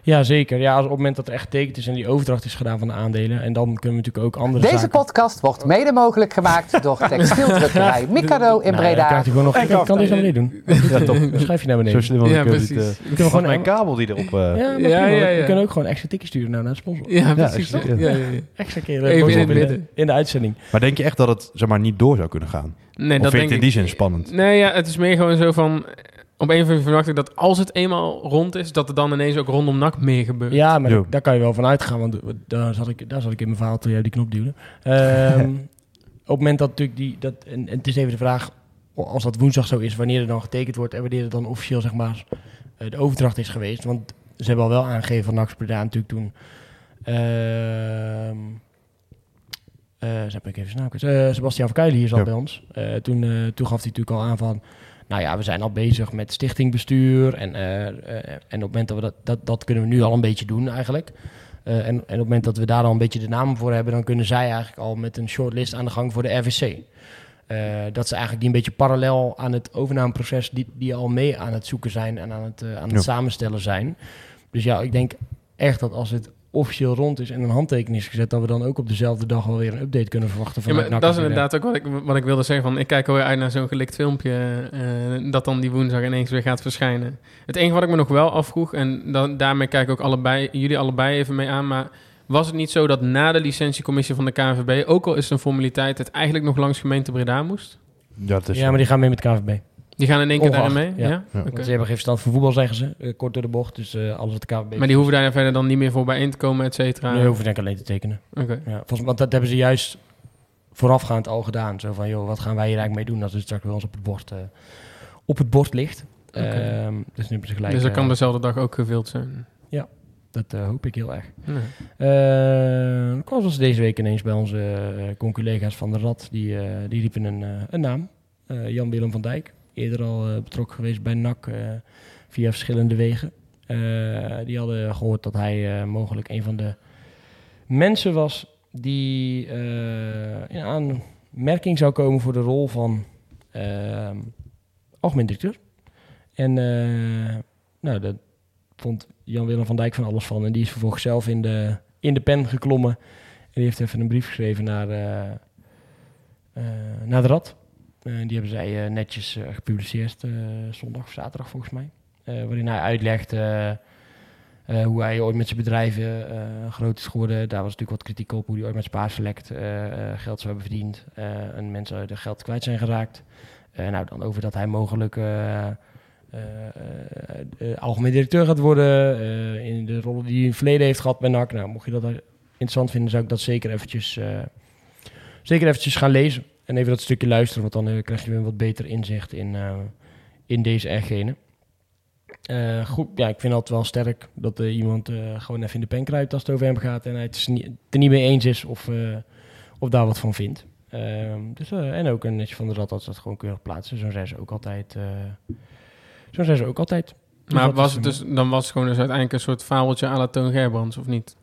S1: Ja, zeker. Ja, als op het moment dat er echt getekend is en die overdracht is gedaan van de aandelen. En dan kunnen we natuurlijk ook andere
S5: Deze
S1: zaken...
S5: podcast wordt mede mogelijk gemaakt door textieldrukkerij Mikado in
S1: Nou,
S5: Breda.
S1: gewoon nog... Kan, kan deze naar beneden doen?
S6: Ja, toch.
S1: Dan schrijf je naar
S6: Zo
S1: beneden.
S3: Ja,
S6: ik wil
S3: precies.
S6: eh,
S1: We kunnen gewoon
S6: mijn kabel die erop... eh,
S1: Ja, maar
S3: Ja,
S1: prima,
S3: ja, ja.
S1: We kunnen ook gewoon extra tikjes sturen nou, naar de sponsor.
S3: Ja, precies. Ja, ja, ja.
S1: Extra keer
S3: Even
S1: bovenop
S3: in het
S1: de, in de uitzending.
S2: Maar denk je echt dat het zeg maar, niet door zou kunnen gaan?
S3: Nee,
S2: of
S3: dat
S2: vind je
S3: denk
S2: het in
S3: ik.
S2: die zin spannend?
S3: Nee, ja, het is meer gewoon zo van... Op een of andere verwacht ik dat als het eenmaal rond is... dat er dan ineens ook rondom NAC meer gebeurt.
S1: Ja, maar daar kan je wel van uitgaan, want daar zat ik, daar zat ik in mijn verhaal toen jij die knop duwde. Ehm, op het moment dat natuurlijk die, dat, en, en het is even de vraag, als dat woensdag zo is, wanneer er dan getekend wordt en wanneer er dan officieel zeg maar eh, de overdracht is geweest. Want ze hebben al wel aangegeven van Breda natuurlijk toen, ehm eh, ze heb ik even. Eh, Sebastian van hier zat
S2: Ja.
S1: bij ons. Eh, toen, eh, toen gaf hij natuurlijk al aan van, nou ja, we zijn al bezig met stichtingbestuur. En, eh, eh, en op het moment dat we dat, dat, dat kunnen we nu al een beetje doen eigenlijk. Eh, en, en op het moment dat we daar al een beetje de namen voor hebben, dan kunnen zij eigenlijk al met een shortlist aan de gang voor de RVC. Dat ze eigenlijk die een beetje parallel aan het overnameproces, die, die al mee aan het zoeken zijn en aan het, aan het
S2: Ja.
S1: samenstellen zijn. Dus ja, ik denk echt dat als het officieel rond is en een handtekening is gezet, dat we dan ook op dezelfde dag wel weer een update kunnen verwachten.
S3: Ja, maar
S1: NAC
S3: dat is inderdaad ook wat ik, wat ik wilde zeggen. Van, ik kijk alweer uit naar zo'n gelikt filmpje... eh, dat dan die woensdag ineens weer gaat verschijnen. Het enige wat ik me nog wel afvroeg... en dan, daarmee kijk ik ook allebei, jullie allebei even mee aan... maar was het niet zo dat na de licentiecommissie van de KNVB... ook al is het een formaliteit... het eigenlijk nog langs gemeente Breda moest?
S2: Ja, het is
S1: ja, maar die gaan mee met KVB.
S3: Die gaan in één keer daarin mee?
S1: ja.
S3: Ja?
S2: Ja.
S1: Ze hebben geen verstand van voetbal, zeggen ze. eh, kort door de bocht. Dus eh, alles wat de KVB...
S3: Maar die hoeven daar verder dan niet meer voor bijeen te komen, et cetera?
S1: Nee, hoeven denk ik alleen te tekenen.
S3: Oké.
S1: Ja, volgens, want dat hebben ze juist voorafgaand al gedaan. Zo van, joh, wat gaan wij hier eigenlijk mee doen als het straks bij ons op het bord, eh, op het bord ligt.
S3: Oké.
S1: Ehm, dus nu hebben ze gelijk...
S3: Dus dat kan dezelfde dag ook gevuld zijn?
S1: Dat eh, hoop ik heel erg.
S3: Nee.
S1: Eh, ik was dus deze week ineens bij onze eh, conculega's van de Rad. Die, eh, die riepen een, eh, een naam. Eh, Jan-Willem van Dijk. Eerder al eh, betrokken geweest bij NAC eh, via verschillende wegen. Eh, die hadden gehoord dat hij mogelijk een van de mensen was die in aanmerking zou komen voor de rol van algemeen directeur. En nou, dat vond Jan-Willem van Dijk van alles van. En die is vervolgens zelf in de, in de pen geklommen. En die heeft even een brief geschreven naar, naar de Rad. Eh, die hebben zij eh, netjes eh, gepubliceerd, zondag of zaterdag volgens mij. Waarin hij uitlegt hoe hij ooit met zijn bedrijven groot is geworden. Daar was natuurlijk wat kritiek op, hoe hij ooit met Spaarselect geld zou hebben verdiend. en mensen de geld kwijt zijn geraakt. Nou, dan over dat hij mogelijk algemeen directeur gaat worden. in de rollen die hij in het verleden heeft gehad bij NAC. Nou, mocht je dat interessant vinden, zou ik dat zeker eventjes, zeker eventjes gaan lezen. En even dat stukje luisteren, want dan eh, krijg je weer een wat beter inzicht in, eh, in deze en gene. Eh, goed, ja, ik vind het wel sterk dat iemand gewoon even in de pen kruipt als het over hem gaat en hij het niet, het er niet mee eens is of, of daar wat van vindt. Ehm, dus, en ook een netje van de dat ze dat gewoon keurig plaatsen. Zo zijn ze ook altijd. zo zijn ze ook altijd. Dus
S3: Maar was het dus, dan was het gewoon dus uiteindelijk een soort fabeltje à la Toon Gerbrands, of niet?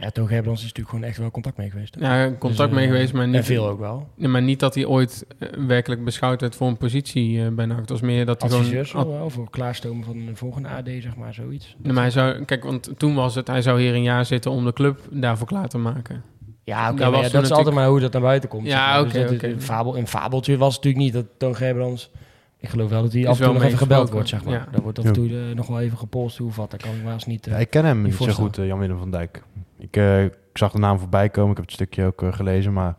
S1: Nee, Gerbrands is natuurlijk gewoon echt wel contact mee geweest. hè?
S3: Ja, contact
S1: Dus, eh,
S3: mee geweest, maar
S1: En
S3: niet,
S1: veel ook wel.
S3: Nee, maar niet dat hij ooit eh, werkelijk beschouwd werd voor een positie eh, bij NAC. Het was meer dat hij
S1: Adviseurs
S3: gewoon...
S1: wel, voor klaarstomen van een volgende AD, zeg maar, zoiets.
S3: Nee, maar hij zou, kijk, want toen was het, hij zou hier een jaar zitten om de club daarvoor klaar te maken.
S1: Ja, oké, ja, dat is altijd maar hoe dat naar buiten komt.
S3: Ja,
S1: zeg maar.
S3: oké,
S1: Dus
S3: oké.
S1: Een, fabel, een fabeltje was het natuurlijk niet dat Toon Gerbrands... Ik geloof wel dat hij af en toe nog even gebeld wordt, zeg maar.
S3: ja.
S1: Daar wordt af en toe eh, nog wel even gepolst hoe of wat. Dat kan ik wel eens niet... eh,
S2: Ja, ik ken hem
S1: niet
S2: zo goed, eh, Jan-Willem van Dijk. Ik, eh, ik zag de naam voorbij komen, ik heb het stukje ook eh, gelezen, maar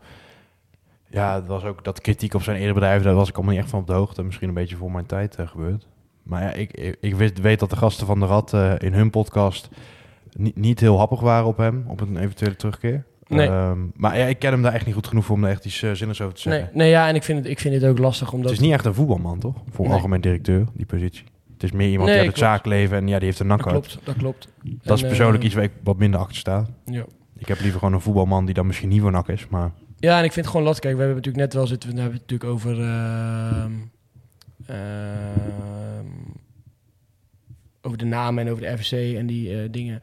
S2: Ja, het was ook dat kritiek op zijn eerder bedrijf, daar was ik allemaal niet echt van op de hoogte. Misschien een beetje voor mijn tijd eh, gebeurd. Maar ja, ik, ik, ik weet, weet dat de gasten van de Rad in hun podcast niet, niet heel happig waren op hem, op een eventuele terugkeer.
S1: Nee.
S2: Ehm, maar ja, ik ken hem daar echt niet goed genoeg voor om daar echt iets uh, zinnigs over te
S1: Nee,
S2: zeggen.
S1: nee, ja, en ik vind het, ik vind het ook lastig omdat...
S2: Het is niet echt een voetbalman, toch? Voor
S1: Nee.
S2: algemeen directeur, die positie. Is meer iemand die uit het
S1: klopt.
S2: zaakleven en ja, die heeft een
S1: dat
S2: nakhart.
S1: klopt, dat klopt.
S2: Dat is persoonlijk
S1: eh,
S2: iets waar ik wat minder achter sta.
S1: Ja.
S2: Ik heb liever gewoon een voetbalman die dan misschien niet voor nak is, maar...
S1: Ja, en ik vind het gewoon lastig. Kijk, we hebben natuurlijk net wel zitten, we hebben het natuurlijk over. ehm, ehm, over de namen en over de FSC en die eh, dingen.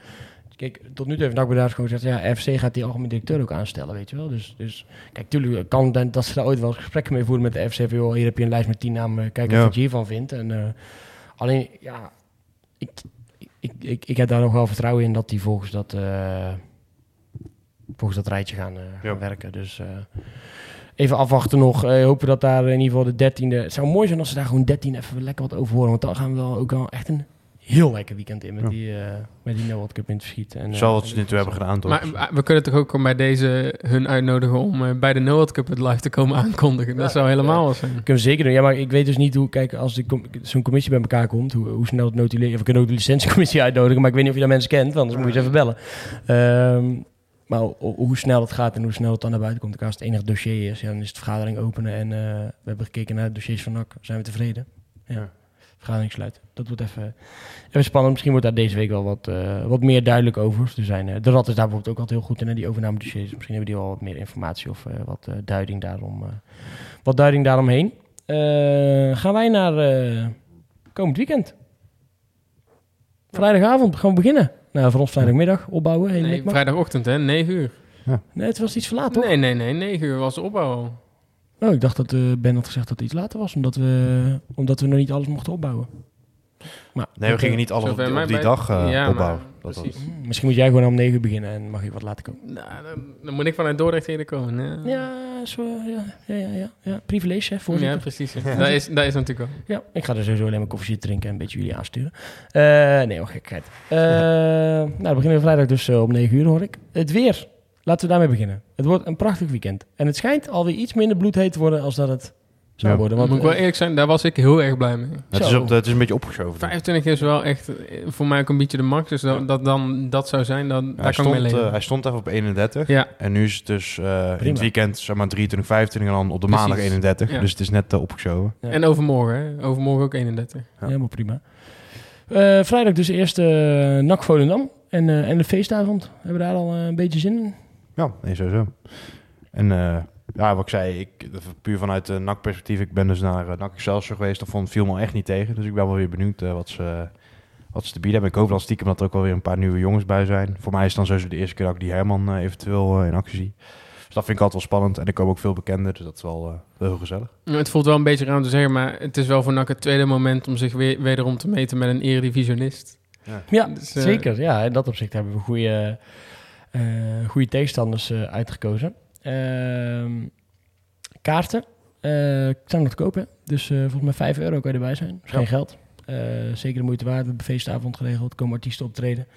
S1: Kijk, tot nu toe heeft NAC gewoon gezegd, ja, FC gaat die algemeen directeur ook aanstellen, weet je wel. Dus, dus kijk, tuurlijk kan dan, dat ze daar ooit wel eens gesprekken mee voeren met de FC. Van, joh, hier heb je een lijst met tien namen, kijk even
S2: Ja.
S1: wat je hiervan vindt. En, eh, alleen, ja, ik, ik, ik, ik heb daar nog wel vertrouwen in dat die volgens dat, eh, volgens dat rijtje gaan, eh, gaan
S2: Ja.
S1: werken. Dus eh, even afwachten nog. Hopen dat daar in ieder geval de dertiende... Het zou mooi zijn als ze daar gewoon 13 even lekker wat over horen. Want dan gaan we wel ook wel echt een heel lekker weekend in met
S2: Ja.
S1: die, eh met die No World Cup in het verschiet. En, eh,
S2: Zal wat ze dit toe hebben gedaan, toch?
S3: Maar maar we kunnen toch ook bij deze hun uitnodigen om eh, bij de No World Cup het live te komen aankondigen. Dat
S1: Ja,
S3: zou helemaal zijn.
S1: kunnen we zeker doen. Ja, maar ik weet dus niet hoe... Kijk, als die com- zo'n commissie bij elkaar komt, hoe, hoe snel het notuleren... We kunnen ook de licentiecommissie uitnodigen, maar ik weet niet of je daar mensen kent. want Anders moet je ze even bellen. Ehm, maar ho- ho- hoe snel het gaat en hoe snel het dan naar buiten komt. Als het enige dossier is, ja, dan is het vergadering openen. En eh, we hebben gekeken naar de dossiers van NAC. Zijn we tevreden? Ja.
S2: Ja.
S1: Vergadering sluiten. Dat wordt even, even spannend. Misschien wordt daar deze week wel wat, eh, wat meer duidelijk over te zijn. Eh, de Rad is daar bijvoorbeeld ook altijd heel goed in, hè, die overname dossiers. Misschien hebben die wel wat meer informatie of eh, wat duiding daarom. wat duiding daaromheen. Gaan wij naar komend weekend. Vrijdagavond gaan we beginnen. Nou, voor ons vrijdagmiddag opbouwen.
S3: Nee, vrijdagochtend, hè? 9 uur.
S1: Nee, het was iets verlaat, toch?
S3: Nee, nee, nee. 9 uur was de opbouw al.
S1: Oh, ik dacht dat eh, Ben had gezegd dat het iets later was, omdat we, omdat we nog niet alles mochten opbouwen. Maar,
S2: Nee, we gingen niet alles op die, op dag eh,
S3: Ja, maar
S2: opbouwen. Dat
S3: precies.
S2: was-
S1: Misschien moet jij gewoon om 9 uur beginnen en mag ik wat later komen.
S3: Nou, dan, dan moet ik vanuit Dordrecht hier komen. Ja,
S1: Ja, zo, ja, ja, ja, ja, ja. Privilege, hè, voorzitter.
S3: ja precies. ja. Dat, is, dat is natuurlijk wel.
S1: Ja, ik ga er sowieso alleen maar koffie zitten drinken en een beetje jullie aansturen. Eh, nee, hoor, gekheid. Eh nou, dan beginnen we vrijdag dus eh, om 9 uur, hoor ik. Het weer. Laten we daarmee beginnen. Het wordt een prachtig weekend. En het schijnt alweer iets minder bloedheet te worden als dat het zou
S2: Ja.
S1: worden.
S3: moet
S1: Want,
S3: ik wel
S1: eh,
S3: eerlijk zijn, daar was ik heel erg blij mee.
S2: Het, is op de, het is een beetje opgeschoven.
S3: 25 is wel echt eh, voor mij ook een beetje de max. Dus dat, dat dan dat zou zijn, dan,
S2: hij,
S3: daar kan ik
S2: stond,
S3: mee leven.
S2: eh, hij stond even op 31.
S3: ja,
S2: En nu is het dus eh, in het weekend zeg maar 23, 25 en dan op de
S3: Precies.
S2: maandag 31.
S3: Ja.
S2: Dus het is net uh, opgeschoven.
S1: Ja.
S3: en overmorgen, hè? Overmorgen ook 31.
S2: Ja.
S1: Helemaal prima. Eh, vrijdag dus eerst eh NAC Volendam. En, eh, en de feestavond. Hebben we daar al een beetje zin in?
S2: Ja, nee, sowieso. En eh, ja, wat ik zei, ik, puur vanuit de NAC-perspectief, ik ben dus naar uh, NAC Excelsior geweest. Dat vond, viel me echt niet tegen. Dus ik ben wel weer benieuwd eh, wat, ze, wat ze te bieden hebben. Ik hoop dan stiekem dat er ook wel weer een paar nieuwe jongens bij zijn. Voor mij is het dan sowieso de eerste keer dat ik die Herman eventueel in actie zie. Dus dat vind ik altijd wel spannend. En er komen ook veel bekenden, dus dat is wel, wel heel gezellig.
S3: Ja, Het voelt wel een beetje raar om te zeggen, maar het is wel voor NAC het tweede moment om zich weer, wederom te meten met een eredivisionist.
S1: Ja,
S3: Dus, eh,
S1: zeker. Ja, in dat opzicht hebben we goede, eh, goede tegenstanders eh, uitgekozen. Ehm, kaarten eh, zijn nog te kopen. Dus eh, volgens mij 5 euro kan je erbij zijn.
S2: Ja.
S1: geen geld. Eh, zeker de moeite waard. We hebben feestavond geregeld. Er komen artiesten optreden.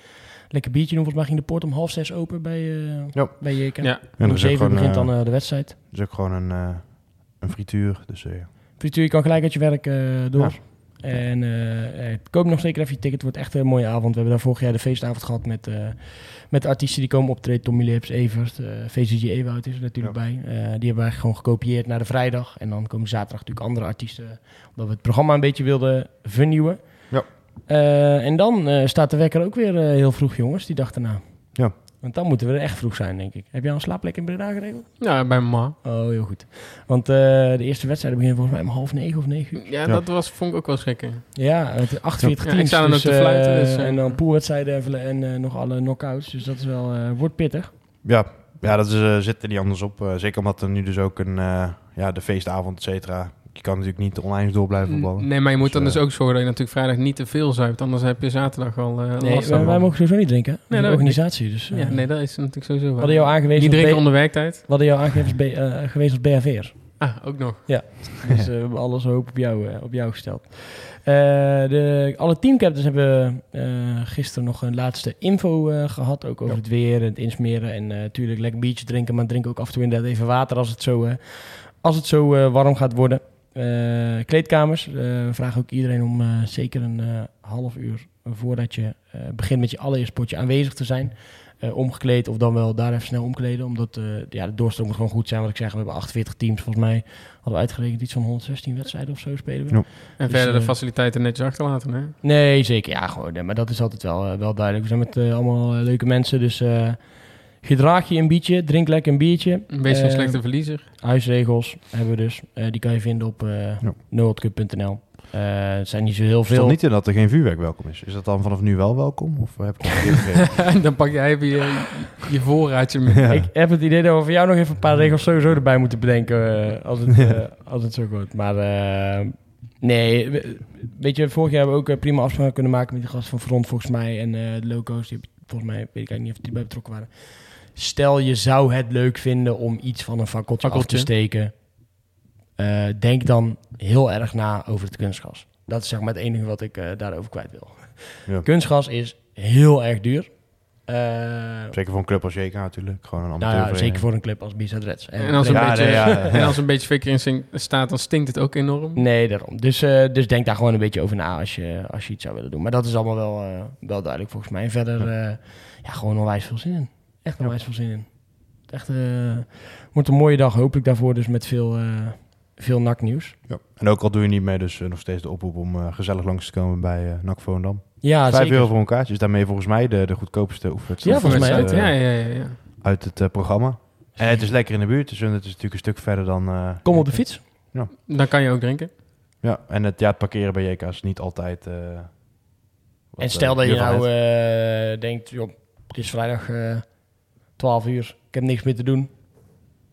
S1: Lekker biertje doen. Volgens mij ging de poort om half zes open bij, eh
S2: Ja.
S1: bij JK.
S3: Ja.
S2: En
S1: om zeven begint
S2: eh,
S1: dan eh, de wedstrijd.
S2: is ook gewoon een, eh, een frituur. Dus eh.
S1: Frituur, je kan gelijk uit je werk eh, door.
S2: Ja.
S1: En eh, koop nog zeker even je ticket. Het wordt echt een mooie avond. We hebben daar vorig jaar de feestavond gehad met, eh, met artiesten die komen optreden. Tommy Lips, Evert, eh VCG Ewout is er natuurlijk
S2: Ja.
S1: bij. Eh, die hebben eigenlijk gewoon gekopieerd naar de vrijdag. En dan komen zaterdag natuurlijk andere artiesten. Omdat we het programma een beetje wilden vernieuwen.
S2: Ja.
S1: En dan staat de wekker ook weer heel vroeg, jongens, die dag daarna.
S2: Ja.
S1: Want dan moeten we er echt vroeg zijn, denk ik. Heb jij al een slaapplek in Breda geregeld?
S3: Ja, bij ma.
S1: Oh, heel goed. Want eh, de eerste wedstrijden beginnen volgens mij om half negen of negen uur.
S3: Ja,
S2: Ja.
S3: dat was, vond ik ook wel schrikken.
S1: Ja, het 48
S3: Ja,
S1: teams.
S3: ik sta dan
S1: dus,
S3: ook te fluiten,
S1: eh,
S3: dus, eh.
S1: En dan poolwedstrijden en, eh, nog alle knock-outs. Dus dat is wel, eh, wordt pittig.
S2: Ja, ja dat is, eh, zit er niet anders op. Eh, zeker omdat er nu dus ook een, eh, ja, de feestavond, et cetera. Je kan natuurlijk niet online door blijven voetballen.
S3: Nee, maar je moet
S2: Dus,
S3: dan dus
S2: eh,
S3: ook zorgen dat je natuurlijk vrijdag niet te veel zuipt. Anders heb je zaterdag al eh
S1: Nee,
S3: last
S1: wij,
S3: van.
S1: wij mogen sowieso niet drinken.
S3: Nee,
S1: de organisatie. Dus, eh,
S3: Ja, nee, dat is natuurlijk sowieso wel.
S1: hadden jou aangewezen
S3: Niet drinken onder werktijd.
S1: we hadden jou aangewezen als, B- eh, geweest als BHV'er.
S3: Ah, ook nog.
S1: Dus eh, we hebben alles hoop op jou, eh, op jou gesteld. Eh, de, alle teamcaptains hebben eh, gisteren nog een laatste info eh, gehad. Ook over
S2: Ja.
S1: het weer en het insmeren. En eh, natuurlijk lekker biertje drinken. Maar drink ook af en toe inderdaad even water als het zo, eh, als het zo eh, warm gaat worden. Eh, kleedkamers. eh, we vragen ook iedereen om eh, zeker een eh, half uur voordat je eh, begint met je allereerste potje aanwezig te zijn. Eh, omgekleed of dan wel daar even snel omkleden. Omdat eh, ja, de doorstroom moet gewoon goed zijn. Wat ik zeg, we hebben 48 teams. Volgens mij hadden we uitgerekend iets van 116 wedstrijden of zo spelen we.
S2: Ja.
S3: En
S1: Dus,
S3: verder de faciliteiten netjes achterlaten, hè?
S1: Nee, zeker. Ja, gewoon. nee, maar dat is altijd wel, wel duidelijk. We zijn met allemaal leuke mensen. Dus eh, gedraag je een biertje. Drink lekker een biertje.
S3: Een beetje een
S1: Eh,
S3: slechte verliezer.
S1: Huisregels hebben we dus. Eh, die kan je vinden op uh, noordcup.nl. Eh, het zijn niet zo heel veel.
S2: niet in dat er geen vuurwerk welkom is. Is dat dan vanaf nu wel welkom? Of heb ik het
S3: dan pak jij even je, je voorraadje mee.
S2: Ja.
S1: Ik heb het idee dat we voor jou nog even een paar regels sowieso erbij moeten bedenken. eh, als, het, eh, als het zo wordt. Maar eh, nee, we- weet je, vorig jaar hebben we ook eh, prima afspraken kunnen maken met de gast van Front volgens mij. En eh, de loco's, die volgens mij, weet ik eigenlijk niet of die bij betrokken waren. Stel je zou het leuk vinden om iets van een fakkeltje, af te steken. eh, denk dan heel erg na over het kunstgas. Dat is zeg maar het enige wat ik eh, daarover kwijt wil.
S2: Ja.
S1: Kunstgas is heel erg duur. Eh,
S2: Zeker voor een club als JK natuurlijk. Gewoon een
S1: nou ja, zeker voor een club als Bizet Reds.
S3: En als, een
S2: Ja,
S3: beetje,
S2: ja, ja.
S3: en als een beetje zin- staat, dan stinkt het ook enorm.
S1: Nee, daarom. Dus, eh, dus denk daar gewoon een beetje over na als je, als je iets zou willen doen. Maar dat is allemaal wel, eh, wel duidelijk volgens mij. En verder, ja gewoon onwijs veel zin in. Echt onwijs veel zin in. Het echt, eh, wordt een mooie dag, hopelijk daarvoor. Dus met veel, eh veel NAC-nieuws.
S2: Ja. En ook al doe je niet mee, dus eh, nog steeds de oproep om eh, gezellig langs te komen bij eh NAC Volendam.
S1: Ja,
S2: Vijf
S1: zeker.
S2: euro voor een kaartje is daarmee volgens mij de, de goedkoopste oefenwedstrijd
S1: Ja, volgens mij
S2: uit,
S3: Ja, ja, ja, ja.
S2: uit het eh, programma. En het is lekker in de buurt, dus het is natuurlijk een stuk verder dan... eh,
S1: Kom op de fiets.
S3: Dan kan je ook drinken.
S2: Ja, en het, ja, het parkeren bij JK is niet altijd... eh, wat,
S1: en stel dat je nou eh, denkt, joh, het is vrijdag eh 12 uur. Ik heb niks meer te doen.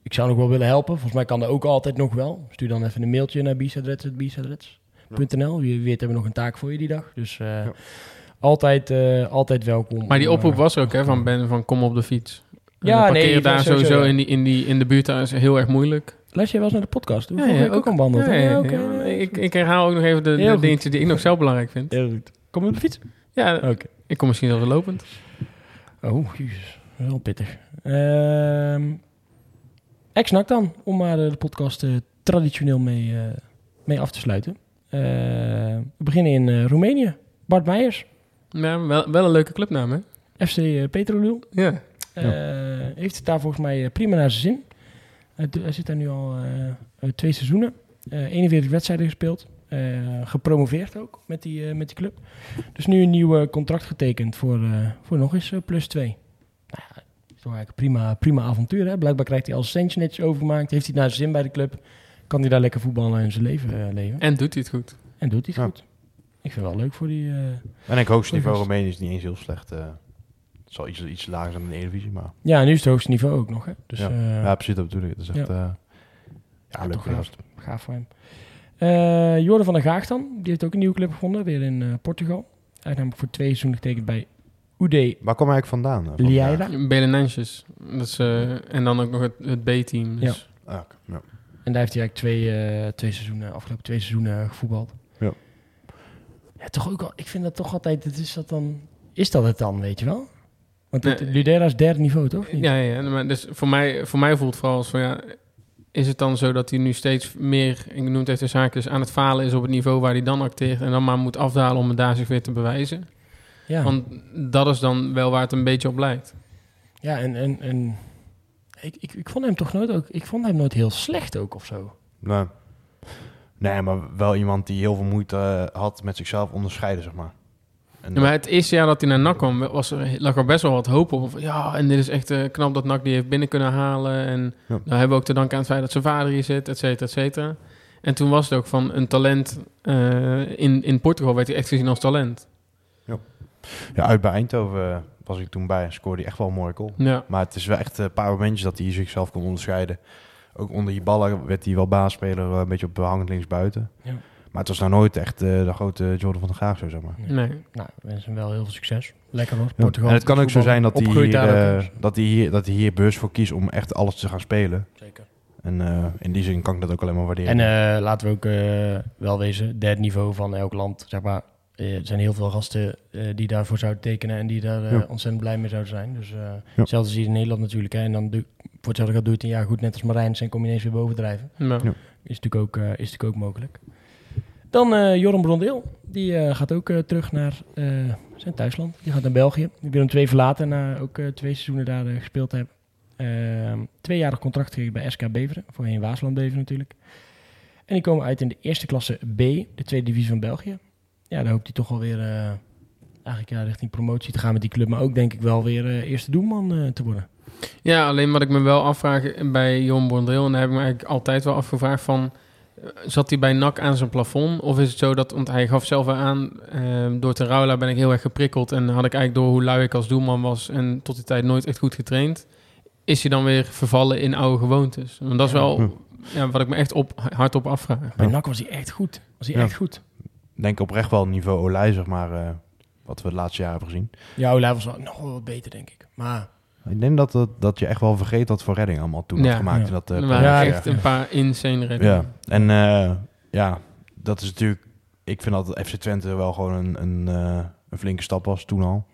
S1: Ik zou nog wel willen helpen. Volgens mij kan dat ook altijd nog wel. Stuur dan even een mailtje naar bizadreds.bizadreds.nl. Wie weet hebben we nog een taak voor je die dag. Dus eh, altijd, eh, altijd welkom.
S3: Maar die oproep
S1: eh,
S3: was ook, hè, van Ben, van kom op de fiets.
S1: Ja, nee,
S3: daar
S1: sowieso,
S3: in, die, in, die, in de buurt daar is heel erg moeilijk.
S1: Luister jij wel eens naar de podcast? Hoe
S3: Ja,
S1: ja, ook aan wandelen.
S3: Ja, ja,
S1: Ja, oké.
S3: ja. Ik, ik herhaal ook nog even de, de dingetjes die ik nog zelf belangrijk vind.
S1: Heel goed. Kom je op de fiets?
S3: Ja,
S1: Oké.
S3: ik kom misschien wel lopend.
S1: Oh, jezus. Wel pittig. Ehm Ex-NAC dan, om maar de podcast eh, traditioneel mee, eh, mee af te sluiten. Eh, we beginnen in eh, Roemenië. Bart Meijers,
S3: Ja, wel, wel een leuke clubnaam, hè?
S1: FC Petrolul.
S3: Ja.
S1: Heeft het daar volgens mij prima naar zijn zin. Hij, zit daar nu al twee seizoenen. Eh 41 wedstrijden gespeeld. Gepromoveerd ook met die, met die club. Dus nu een nieuw contract getekend voor, voor nog eens plus twee. Nou ja, is toch eigenlijk een prima, prima avontuur. Hè? Blijkbaar krijgt hij al centje netjes overgemaakt. Heeft hij naar zijn zin bij de club. Kan hij daar lekker voetballen en zijn leven eh, leven. En,
S3: En doet hij het goed.
S1: doet hij het
S2: Ja.
S1: goed. Ik vind het wel leuk voor die... eh,
S2: En ik hoogste niveau Roemenië is niet eens heel slecht. eh. het zal iets, iets lager dan de Eredivisie, maar...
S1: Ja, nu is het hoogste niveau ook nog. Hè? Dus,
S2: ja.
S1: eh,
S2: ja, precies, dat bedoel ik. Het is echt...
S1: ja.
S2: Ja, ja leuk
S1: gaaf.
S2: gast.
S1: Gaaf voor hem. Eh Jordan van der Gaag dan. Die heeft ook een nieuwe club gevonden. Weer in eh, Portugal. Hij heeft namelijk voor twee seizoenen getekend bij
S2: Waar kom hij eigenlijk vandaan? eh, van
S1: Lieira.
S3: Belenenses. Dat is, eh, en dan ook nog het, het B-team. Dus.
S2: Ah, oké. ja.
S1: En daar heeft hij eigenlijk twee, eh, twee seizoenen, afgelopen twee seizoenen gevoetbald.
S2: Ja.
S1: Ja, toch ook al. Ik vind dat toch altijd. Het is dat dan. Is dat het dan, weet je wel? Want
S3: Nee.
S1: het, Ludera is derde niveau, toch? Niet?
S3: Ja, ja, ja, maar dus voor mij, voor mij voelt het vooral als van ja, is het dan zo dat hij nu steeds meer, ik noem het even de zaakjes, aan het falen is op het niveau waar hij dan acteert en dan maar moet afdalen om het daar zich weer te bewijzen?
S1: Ja.
S3: Want dat is dan wel waar het een beetje op lijkt.
S1: ja en, en, en ik, ik, ik vond hem toch nooit ook. Ik vond hem nooit heel slecht ook of zo.
S2: Nee. nee, maar wel iemand die heel veel moeite eh, had met zichzelf onderscheiden, zeg maar. En
S3: Ja, maar het eerste jaar dat hij naar NAC kwam, was er, lag er best wel wat hoop op. Van, Ja, en dit is echt eh, knap dat NAC die heeft binnen kunnen halen. En
S2: Ja.
S3: nou hebben we ook te danken aan het feit dat zijn vader hier zit, et cetera, et cetera. En toen was het ook van een talent. eh, in, in Portugal werd hij echt gezien als talent.
S2: Ja, uit bij Eindhoven eh, was ik toen bij en scoorde hij echt wel een mooie goal.
S3: Ja.
S2: Maar het is wel echt een paar momentjes dat hij zichzelf kon onderscheiden. Ook onder die ballen werd hij wel baasspeler, eh, een beetje op hangend linksbuiten.
S1: Ja.
S2: Maar het was nou nooit echt eh, de grote Jordan van der Graag zo, zeg maar.
S3: Nee.
S1: Nou, we wensen hem wel heel veel succes. Lekker hoor.
S2: Ja.
S1: Portugal.
S2: En het kan ook zo zijn dat hij, hier, eh, dat, hij hier, dat hij hier beurs voor kiest om echt alles te gaan spelen.
S1: Zeker.
S2: En eh, in die zin kan ik dat ook alleen maar waarderen.
S1: En eh, laten we ook eh, wel wezen, derde niveau van elk land, zeg maar. Eh, er zijn heel veel gasten eh, die daarvoor zouden tekenen en die daar eh,
S2: Ja.
S1: ontzettend blij mee zouden zijn. Dus eh
S2: Ja.
S1: hetzelfde zie je in Nederland natuurlijk. Hè. En dan de voor hetzelfde geld doe je het een jaar goed, net als Marijn, en kom je ineens weer bovendrijven.
S3: Ja.
S2: Ja.
S1: Is natuurlijk ook, eh, is natuurlijk ook mogelijk. Dan eh Joram Brondeel. Die eh, gaat ook eh, terug naar eh, zijn thuisland. Die gaat naar België. Die wil hem twee verlaten na ook eh, twee seizoenen daar gespeeld te hebben. Ehm, tweejarig contract gekregen bij SK Beveren. Voorheen Waasland Beveren natuurlijk. En die komen uit in de eerste klasse B, de tweede divisie van België. Ja, daar hoopt hij toch wel weer eh, eigenlijk ja, richting promotie te gaan met die club. Maar ook denk ik wel weer eh, eerste doelman eh, te worden.
S3: Ja, alleen wat ik me wel afvraag bij Jon Bondeel, en daar heb ik me eigenlijk altijd wel afgevraagd van, zat hij bij NAC aan zijn plafond? Of is het zo dat, want hij gaf zelf wel aan, door te Raula ben ik heel erg geprikkeld en had ik eigenlijk door hoe lui ik als doelman was en tot die tijd nooit echt goed getraind. Is hij dan weer vervallen in oude gewoontes? Want dat is wel ja, wat ik me echt op, hard op afvraag.
S1: Bij NAC was hij echt goed. Was hij
S2: Ja.
S1: echt goed.
S2: Denk oprecht wel niveau Olij, zeg maar, eh, wat we het laatste jaar hebben gezien.
S1: Ja, Olij was wel nog wel wat beter, denk ik. Maar
S2: Ik denk dat, dat, dat je echt wel vergeet wat voor redding allemaal toen
S3: Ja.
S2: had gemaakt
S1: Ja.
S2: dat eh,
S3: Er
S2: playoff
S3: waren
S2: jaar.
S3: echt een paar insane reddingen.
S2: Ja, en eh, ja, dat is natuurlijk... Ik vind dat FC Twente wel gewoon een, een, eh, een flinke stap was toen al.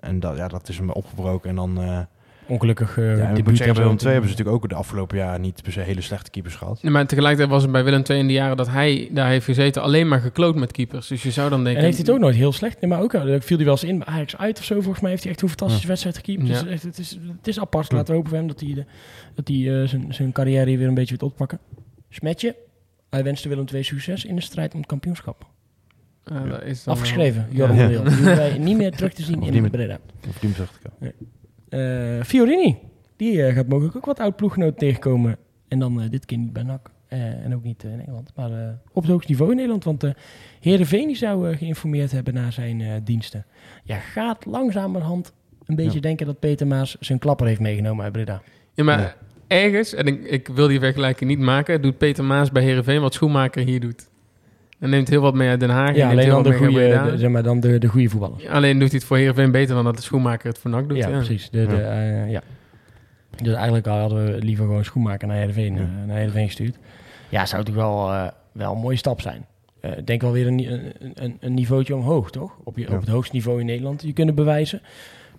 S2: En dat, ja, dat is hem opgebroken. En dan... eh
S1: ongelukkig uh,
S2: ja, bij. Willem II hebben ze natuurlijk ook de afgelopen jaar niet per se hele slechte keepers gehad.
S3: Nee, Maar tegelijkertijd was het bij Willem II in de jaren dat hij daar heeft gezeten alleen maar gekloot met keepers. Dus je zou dan denken...
S1: En heeft hij het ook nooit heel slecht. Nee, maar ook al, viel hij wel eens in bij Ajax uit of zo. Volgens mij heeft hij echt een fantastische wedstrijd gekiept. Dus
S3: Ja.
S1: echt, het, is, het is apart. Laten we hopen voor hem dat hij, de, dat hij eh, zijn, zijn carrière weer een beetje weet oppakken. Smetje. Hij wenste Willem II succes in de strijd om het kampioenschap.
S3: Dat is
S1: Afgeschreven. Joram
S2: Ja.
S1: Deel. Die hoeven wij niet meer terug te zien
S2: Of
S1: in
S2: meer.
S1: Breda.
S2: Of die.
S1: Eh, Fiorini. Die eh, gaat mogelijk ook wat oud ploeggenoten tegenkomen. En dan eh, dit keer niet bij NAC. Eh, en ook niet in Nederland. Maar eh, op het hoogste niveau in Nederland. Want uh, Heerenveen die zou geïnformeerd hebben naar zijn eh, diensten. Ja, gaat langzamerhand een beetje
S2: Ja.
S1: denken dat Peter Maas zijn klapper heeft meegenomen uit Breda.
S3: Ja, maar
S2: Ja.
S3: ergens, en ik, ik wil die vergelijking niet maken, doet Peter Maas bij Herenveen wat Schoenmaker hier doet. Hij neemt heel wat mee uit Den Haag. en
S1: Ja, alleen dan de goede, zeg maar, dan de, de goede voetballers.
S3: Alleen doet hij het voor Herenveen beter dan dat de Schoenmaker het voor NAC doet.
S1: Ja,
S3: Ja,
S1: precies. De, de,
S2: Ja.
S1: eh, ja. Dus eigenlijk hadden we liever gewoon Schoenmaker naar Heerenveen,
S2: Ja.
S1: eh, naar Heerenveen gestuurd. Ja, zou natuurlijk wel, eh, wel een mooie stap zijn. Eh, Ik denk wel weer een, een, een, een niveautje omhoog, toch? Op, je,
S2: Ja.
S1: op het hoogste niveau in Nederland. Je kunnen bewijzen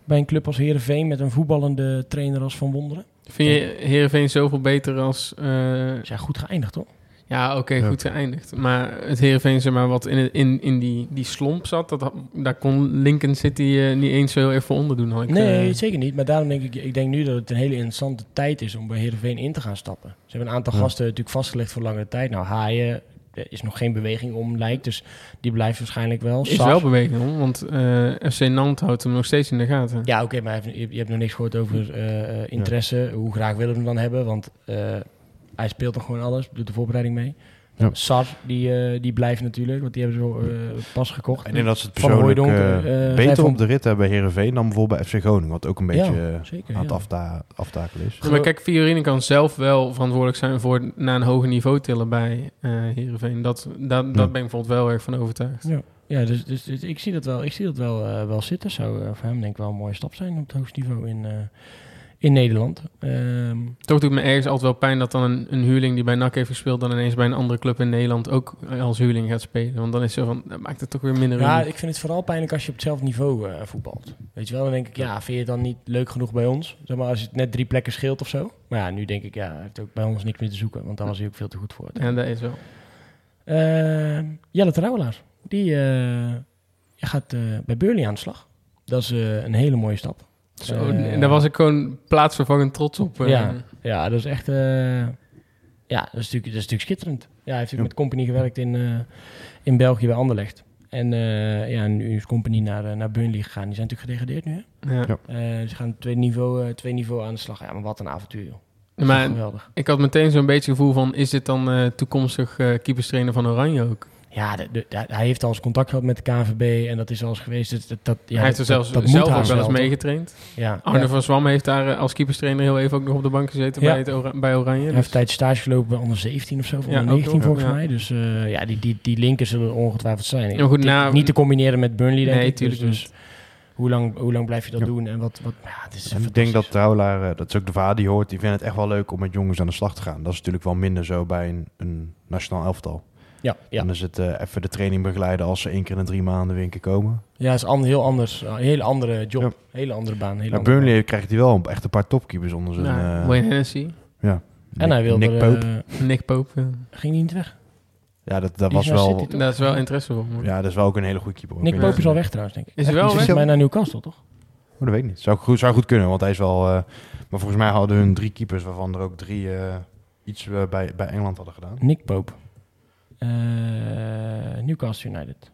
S1: bij een club als Heerenveen met een voetballende trainer als Van Wonderen.
S3: Vind je Herenveen zoveel beter als... eh,
S1: Ze zijn goed geëindigd, toch?
S3: Ja, oké, goed geëindigd. Maar het Herenveen, zeg maar, wat in, in, in die, die slomp zat, dat, daar kon Lincoln City eh, niet eens zo heel erg voor onderdoen. Had ik,
S1: Nee,
S3: eh,
S1: zeker niet. Maar daarom denk ik, ik denk nu dat het een hele interessante tijd is om bij Heerenveen in te gaan stappen. Ze hebben een aantal
S2: Ja.
S1: gasten natuurlijk vastgelegd voor langere tijd. Nou, Haaien, er is nog geen beweging om, lijkt. Dus die blijft waarschijnlijk wel.
S3: is
S1: Sar-
S3: wel beweging, hoor, want eh, FC Nantes houdt hem nog steeds in de gaten.
S1: Ja, oké, maar je, hebt nog niks gehoord over interesse. Hoe graag willen we hem dan hebben? Want hij speelt nog gewoon alles, doet de voorbereiding mee.
S2: Ja.
S1: Sar, die, eh, die blijft natuurlijk, want die hebben ze wel, eh, pas gekocht.
S2: Ik denk dat ze het persoonlijk
S1: zei
S2: beter op de rit hebben bij Heerenveen dan bijvoorbeeld bij FC Groningen. Wat ook een beetje
S1: Ja, zeker,
S2: aan het
S1: ja.
S2: afta aftakelen is.
S3: Ja, maar kijk, Fiorine kan zelf wel verantwoordelijk zijn voor naar een hoger niveau tillen bij eh Heerenveen. Dat, dat, dat
S2: Ja.
S3: ben ik bijvoorbeeld wel erg van overtuigd.
S1: Ja, ja dus, dus, dus ik zie dat wel, ik zie dat wel, eh, wel zitten. Zou voor hem denk ik wel een mooie stap zijn op het hoogste niveau in, eh, in Nederland. Ehm,
S3: Toch doet me ergens altijd wel pijn dat dan een, een huurling die bij NAC heeft gespeeld... dan ineens bij een andere club in Nederland ook als huurling gaat spelen. Want dan is zo van, dat maakt het toch weer minder
S1: ja,
S3: uniek.
S1: ik vind het vooral pijnlijk als je op hetzelfde niveau eh, voetbalt. Weet je wel, dan denk ik, ja, vind je het dan niet leuk genoeg bij ons? Zeg maar, als het net drie plekken scheelt of zo. Maar ja, nu denk ik, ja, hij heeft ook bij ons niks meer te zoeken. Want daar was hij ook veel te goed voor.
S3: Ja, dat is wel.
S1: Eh, Jelle Trouwelaar, die eh, gaat eh, bij Burnley aan de slag. Dat is een hele mooie stap.
S3: Zo,
S1: Eh,
S3: en daar was ik gewoon plaatsvervangend trots op. eh.
S1: Ja, ja, dat is echt. eh, ja, dat is, natuurlijk, dat is natuurlijk schitterend. Ja, hij heeft natuurlijk met Company gewerkt in, eh, in België bij Anderlecht. En eh, ja, nu is Company naar, eh, naar Burnley gegaan. Die zijn natuurlijk gedegradeerd nu. Hè?
S3: Ja.
S1: Eh, ze gaan twee niveau, eh, twee niveau aan de slag. Ja, maar wat een avontuur, joh.
S3: Maar
S1: geweldig.
S3: ik had meteen zo'n beetje het gevoel van... is dit dan eh, toekomstig eh keeperstrainer van Oranje ook?
S1: Ja, de, de- de- hij heeft al eens contact gehad met de KNVB en dat is al eens geweest. Dat, dat, dat- ja,
S3: Hij heeft er zelfs
S1: dat
S3: zelf ook wel eens meegetraind.
S1: Ja,
S3: Arne
S1: ja.
S3: van Zwam heeft daar eh, als keeperstrainer heel even ook nog op de bank gezeten
S1: Ja.
S3: bij, het Ora- bij Oranje.
S1: Hij
S3: Dus-
S1: heeft een tijd stage gelopen bij onder 17 of zo, of
S3: Ja,
S1: onder
S3: ook
S1: 19
S3: nog,
S1: volgens
S3: ja.
S1: mij. Dus eh, ja, die, die, die linken zullen er ongetwijfeld zijn.
S3: Ja, goed,
S1: Dit-
S3: nou-
S1: niet te combineren met Burnley, denk
S3: Nee,
S1: ik. Dus,
S3: tuurlijk
S1: dus hoe, lang, hoe lang blijf je dat
S2: Ja.
S1: doen? En wat, wat, ja, het is
S2: En ik denk dat Trouwelaar, eh, dat is ook de vader die hoort, die vindt het echt wel leuk om met jongens aan de slag te gaan. Dat is natuurlijk wel minder zo bij een, een nationaal elftal.
S1: Ja, ja.
S2: Dan is het eh, even de training begeleiden als ze één keer in de drie maanden weer een keer komen.
S1: ja is an, heel anders. Een hele andere job.
S2: Ja.
S1: Hele andere baan. Hele
S2: Maar
S1: andere
S2: Burnley krijgt hij wel echt een paar topkeepers onder zijn...
S3: Ja,
S2: eh,
S3: Wayne Hennessy,
S1: baan. En hij wilde...
S2: Nick Pope.
S1: eh,
S3: Nick Pope. ja.
S1: ging hij niet weg?
S2: Ja, dat, dat was wel...
S3: Daar is wel interesse voor. man.
S2: Ja, dat is wel ook een hele goede keeper.
S1: Nick Pope is al weg trouwens, denk ik.
S3: Is hij wel weg?
S1: volgens mij naar Newcastle, toch?
S2: Oh, dat weet ik niet. Zou goed, zou goed kunnen, want hij is wel... eh, maar volgens mij hadden hun drie keepers, waarvan er ook drie eh, iets bij, bij Engeland hadden gedaan.
S1: Nick Pope. Eh, Newcastle United.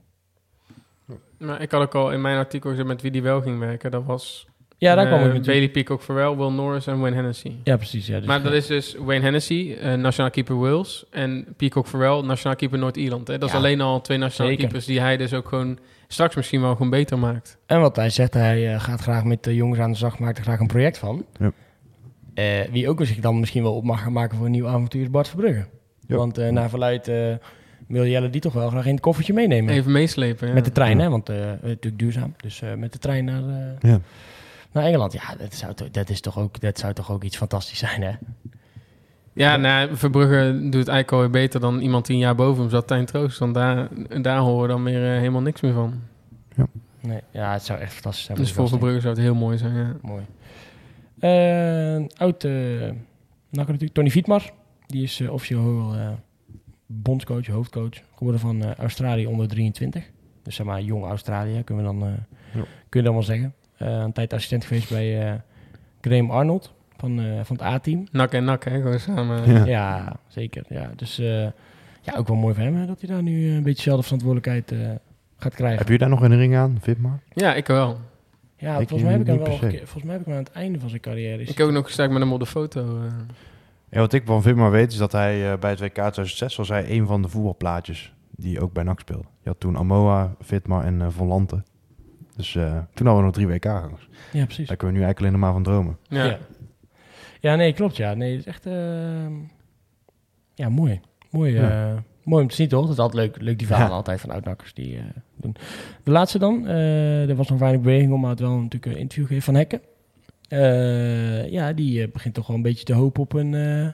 S3: Maar ik had ook al in mijn artikel gezegd met wie die wel ging werken. Dat was
S1: Ja, daar
S3: eh,
S1: kwam ik natuurlijk.
S3: Bailey Peacock Farrell, Will Norris en Wayne Hennessy.
S1: Ja, precies. Ja, dus
S3: maar dat is dus Wayne Hennessy, eh, nationaal keeper Wales. En Peacock Farrell, nationaal keeper Noord-Ierland. hè. Dat is
S1: Ja.
S3: alleen al twee nationale
S1: Zeker.
S3: keepers die hij dus ook gewoon straks misschien wel gewoon beter maakt.
S1: En wat hij zegt, hij gaat graag met de jongens aan de slag, maakt er graag een project van.
S2: Ja.
S1: Eh, wie ook zich dan misschien wel op mag gaan maken voor een nieuw avontuur is Bart Verbrugge.
S2: Ja.
S1: Want eh naar verluid eh, wil Jelle die toch wel graag in het koffertje meenemen.
S3: Even meeslepen. Ja.
S1: Met de trein,
S2: Ja.
S1: hè? Want eh, natuurlijk duurzaam. Dus eh, met de trein naar, eh,
S2: Ja.
S1: naar Engeland. Ja, dat zou, toch- dat, is toch ook, dat zou toch ook iets fantastisch zijn, hè?
S3: Ja, nou, Verbrugge doet het eigenlijk alweer beter dan iemand die een jaar boven hem zat, Tijn Troost. Want daar, daar horen we dan weer helemaal niks meer van.
S1: Nee, ja, het zou echt fantastisch zijn.
S3: Dus voor. Verbrugge zou het heel mooi zijn, ja.
S1: Mooi. Eh, oud, eh nakker natuurlijk, Tony Vietmar. Die is eh, officieel eh bondscoach, hoofdcoach geworden van eh, Australië onder 23. Dus zeg maar jong Australië, kunnen we dan, eh,
S2: Ja.
S1: kun je dan wel zeggen. Eh, een tijd assistent geweest bij eh, Graham Arnold van, eh, van het A-team.
S3: Nak en nak, hè, gewoon samen.
S2: Ja.
S1: Ja, zeker. Ja, dus eh, ja, ook wel mooi voor hem hè, dat hij daar nu een beetje zelf verantwoordelijkheid eh, gaat krijgen.
S2: Heb je daar nog herinnering aan, Vipmar?
S3: Ja, ik wel.
S1: Ja,
S2: Ik
S1: volgens mij, heb ik hem wel, een volgens mij heb ik hem aan het einde van zijn carrière. is-
S3: Ik heb ook nog gesteld met hem op de foto. eh.
S2: Ja, wat ik van Vipmar weet is dat hij eh, bij het WK 2006 was hij een van de voetbalplaatjes die ook bij NAC speelde. Je had toen Amoa, Vipmar en eh Von Lante. Dus eh, toen hadden we nog drie WK-gangers.
S1: Ja, precies.
S2: Daar kunnen we nu eigenlijk alleen nog maar van dromen.
S3: ja.
S1: Ja. ja. nee, klopt. Ja, nee, het is echt ehm, ja, mooi. Mooi,
S2: Ja.
S1: mooi om te zien, toch? Dat is altijd leuk, leuk die verhalen
S2: Ja.
S1: altijd van oudnakkers die eh, doen. De laatste dan, eh, er was nog weinig beweging om, maar het wel natuurlijk een interview gegeven van Hekken. Eh, ja, die eh, begint toch wel een beetje te hopen op een eh,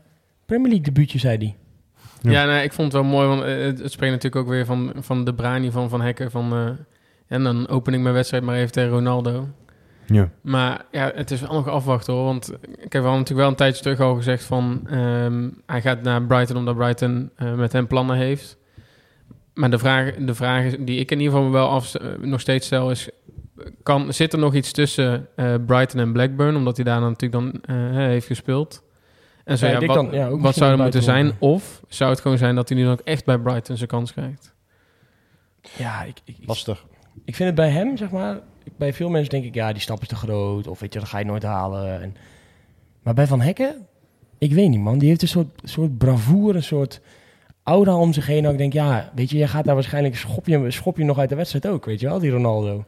S1: Premier League debuutje, zei hij.
S2: Ja.
S3: Ja, nee, ik vond het wel mooi, want het, het spreekt natuurlijk ook weer van, van de brani van Van Hekken. Van, eh, en dan open ik mijn wedstrijd maar even tegen Ronaldo.
S2: Ja.
S3: Maar ja, het is wel nog afwachten hoor. Want ik heb wel natuurlijk wel een tijdje terug al gezegd van... ehm, hij gaat naar Brighton omdat Brighton eh, met hem plannen heeft. Maar de vraag, de vraag is, die ik in ieder geval wel af, nog steeds stel is... Kan, zit er nog iets tussen eh, Brighton en Blackburn? Omdat hij daar dan natuurlijk dan eh, heeft gespeeld. En zo,
S1: Ja,
S3: wat,
S1: ja, ook
S3: wat zou er moeten zijn? Of zou het gewoon zijn dat hij nu ook echt bij Brighton zijn kans krijgt?
S1: Ja, ik, ik,
S2: Lastig.
S1: ik vind het bij hem, zeg maar... Bij veel mensen denk ik, ja, die stap is te groot. Of weet je, dat ga je nooit halen. En, maar bij Van Hekken, ik weet niet, man. Die heeft een soort, soort bravoure, een soort aura om zich heen. Dat ik denk, ja, weet je, jij gaat daar waarschijnlijk... Schop je, schop je nog uit de wedstrijd ook, weet je wel, die Ronaldo.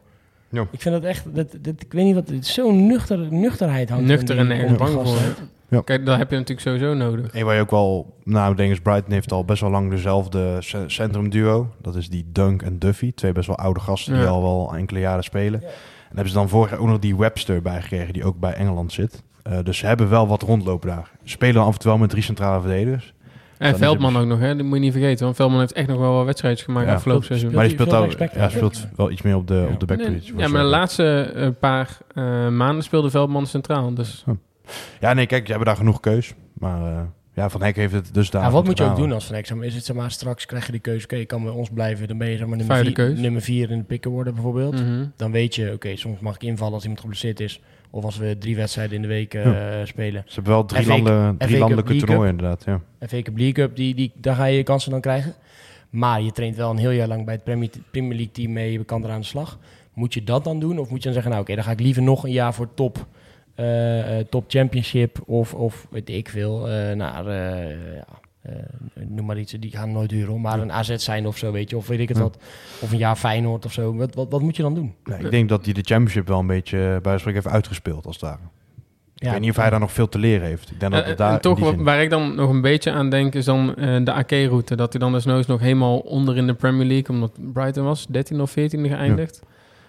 S2: Ja.
S1: Ik vind dat echt... Dat, dat, ik weet niet wat... Zo'n nuchter, nuchterheid hangt
S3: Nuchter en
S1: die
S3: bang voor. Kijk, dat heb je natuurlijk sowieso nodig.
S2: En waar je ook wel nou denk is Brighton heeft al best wel lang dezelfde ce- centrumduo. Dat is die Dunk en Duffy. Twee best wel oude gasten die
S3: Ja.
S2: al wel enkele jaren spelen. En hebben ze dan vorig jaar ook nog die Webster bijgekregen die ook bij Engeland zit. Eh, dus ze hebben wel wat rondlopen daar. Ze spelen af en toe wel met drie centrale verdedigers.
S3: En Veldman ook nog, hè? dat moet je niet vergeten. Want Veldman heeft echt nog wel wat wedstrijdjes gemaakt
S2: Ja,
S3: afgelopen
S1: speelt-
S3: seizoen.
S2: Maar die
S1: hij
S2: speelt, al, ja, speelt wel iets meer op de,
S1: Ja.
S2: op de backpositie.
S3: ja, maar de laatste eh, paar eh, maanden speelde Veldman centraal. Dus
S2: Ja, nee, kijk, ze hebben daar genoeg keus. Maar eh, ja, Van Hek heeft het dus daar.
S1: Ja, wat moet je ook doen als Van maar, Is het zeg maar, straks krijg je de keuze, oké, je kan bij ons blijven, dan ben je zeg maar, nummer, vier,
S3: keus.
S1: nummer vier in de pikken worden bijvoorbeeld.
S3: mhm.
S1: Dan weet je, oké, soms mag ik invallen als iemand geblesseerd is. Of als we drie wedstrijden in de week eh, spelen.
S2: Ze hebben wel drie, landen, drie
S1: Cup
S2: landelijke toernooien inderdaad. Ja.
S1: En VK League Cup, die, die, daar ga je je kansen dan krijgen. Maar je traint wel een heel jaar lang bij het Premier, Premier League team mee, je kan eraan de slag. Moet je dat dan doen? Of moet je dan zeggen, nou oké, dan ga ik liever nog een jaar voor top, eh, eh, top championship of, of weet ik veel, eh, naar, eh, ja, noem maar iets, die gaan nooit duren, maar een AZ zijn of zo, weet je, of weet ik het
S2: Ja.
S1: wat. Of een jaar Feyenoord of zo. Wat, wat, wat moet je dan doen?
S2: Nee, ik denk dat hij de championship wel een beetje eh, bij spreken heeft uitgespeeld als het ware.
S1: Ja,
S2: ik weet niet of hij daar nog veel te leren heeft. Ik denk dat
S3: Eh,
S2: het
S3: en
S2: daar
S3: toch, wat-
S2: zin-
S3: waar ik dan nog een beetje aan denk, is dan eh, de AK-route. Dat hij dan desnoods nog helemaal onder in de Premier League, omdat Brighton was 13 of 14 geëindigd.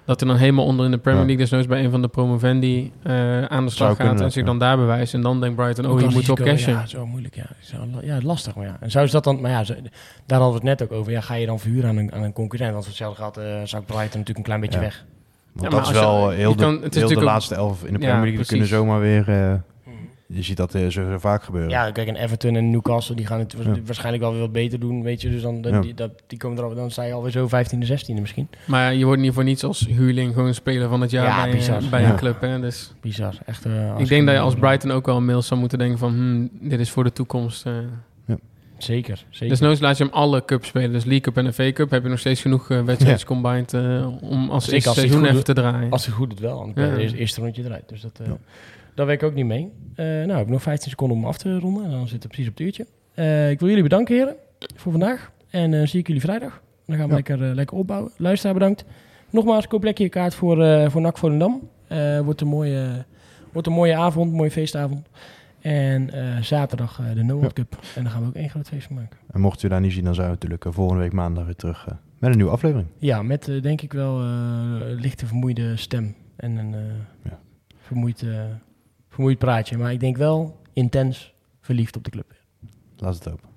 S3: Dat hij dan helemaal onder in de Premier
S2: Ja.
S3: League, desnoods bij een van de promovendi, eh, aan de slag gaat
S2: kunnen,
S3: en zich
S2: ja.
S3: dan daar bewijst. En dan denkt Brighton, oh, je moet op cashen.
S1: Ja, zo moeilijk. Ja, zo, ja lastig. Maar ja. En zou ze dat dan... Maar ja, daar hadden we het net ook over. Ja, ga je dan verhuren aan een, aan een concurrent? Want hetzelfde gehad eh zou Brighton natuurlijk een klein beetje
S2: Ja.
S1: weg.
S2: Want
S3: maar
S2: dat is
S3: je-
S2: wel
S3: je
S2: heel, de,
S3: kan- het is
S2: heel de laatste elf in de
S3: Ja,
S2: Premier League. Die kunnen zomaar weer... eh, je ziet dat eh, zo, zo vaak gebeuren.
S1: Ja, kijk, en Everton en Newcastle, die gaan het
S2: Ja.
S1: waarschijnlijk wel weer wat beter doen, weet je. Dus dan, dan-
S2: Ja.
S1: die, dat, die komen erop, dan sta je alweer zo 15e, 16e misschien.
S3: Maar je wordt niet voor niets als huurling gewoon speler van het jaar
S1: Ja,
S3: bij,
S1: bizar.
S3: eh, bij
S2: Ja.
S3: een club. Hè? Dus
S1: Bizar, echt. eh,
S3: ik denk dat je als Brighton ook wel een mail zou moeten denken van... Hmm, dit is voor de toekomst. eh.
S1: Zeker, zeker.
S3: Dus nooit laat je hem alle cups spelen. Dus League Cup en FA Cup heb je nog steeds genoeg eh, wedstrijdjes combined... eh, om als
S1: Zeker
S3: eerste
S1: als hij
S3: seizoen
S1: het
S3: even
S1: goed
S3: te draaien.
S1: Als het goed doet wel, je
S3: Ja.
S1: het eerste, rondje eruit. Dus dat, eh
S2: Ja.
S1: Daar werk ik ook niet mee. Eh, nou, ik heb nog 15 seconden om af te ronden. En dan zit het precies op het uurtje. Eh, ik wil jullie bedanken, heren, voor vandaag. En eh, zie ik jullie vrijdag. Dan gaan we
S2: Ja.
S1: lekker, lekker opbouwen. Luisteraar bedankt. Nogmaals, koop lekker je kaart voor, eh voor NAC Volendam. Wordt, een mooie, wordt een mooie avond, een mooie feestavond. En zaterdag de Noord Cup. En daar gaan we ook één groot feest van maken.
S2: En mocht je daar niet zien, dan zijn we natuurlijk volgende week maandag weer terug met een nieuwe aflevering.
S1: Ja, met denk ik wel lichte vermoeide stem. En een
S2: Ja.
S1: vermoeid, vermoeid praatje. Maar ik denk wel intens verliefd op de club.
S2: Laat het open.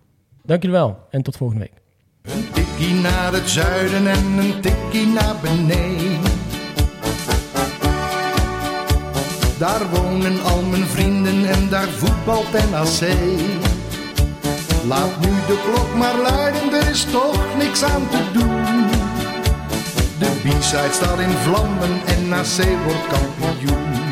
S1: Dank jullie wel en tot volgende week.
S7: Een tikkie naar het zuiden en een tikkie naar beneden. Daar wonen al mijn vrienden en daar voetbalt NAC. Laat nu de klok maar luiden, er is toch niks aan te doen. De B-side staat in vlammen en NAC wordt kampioen.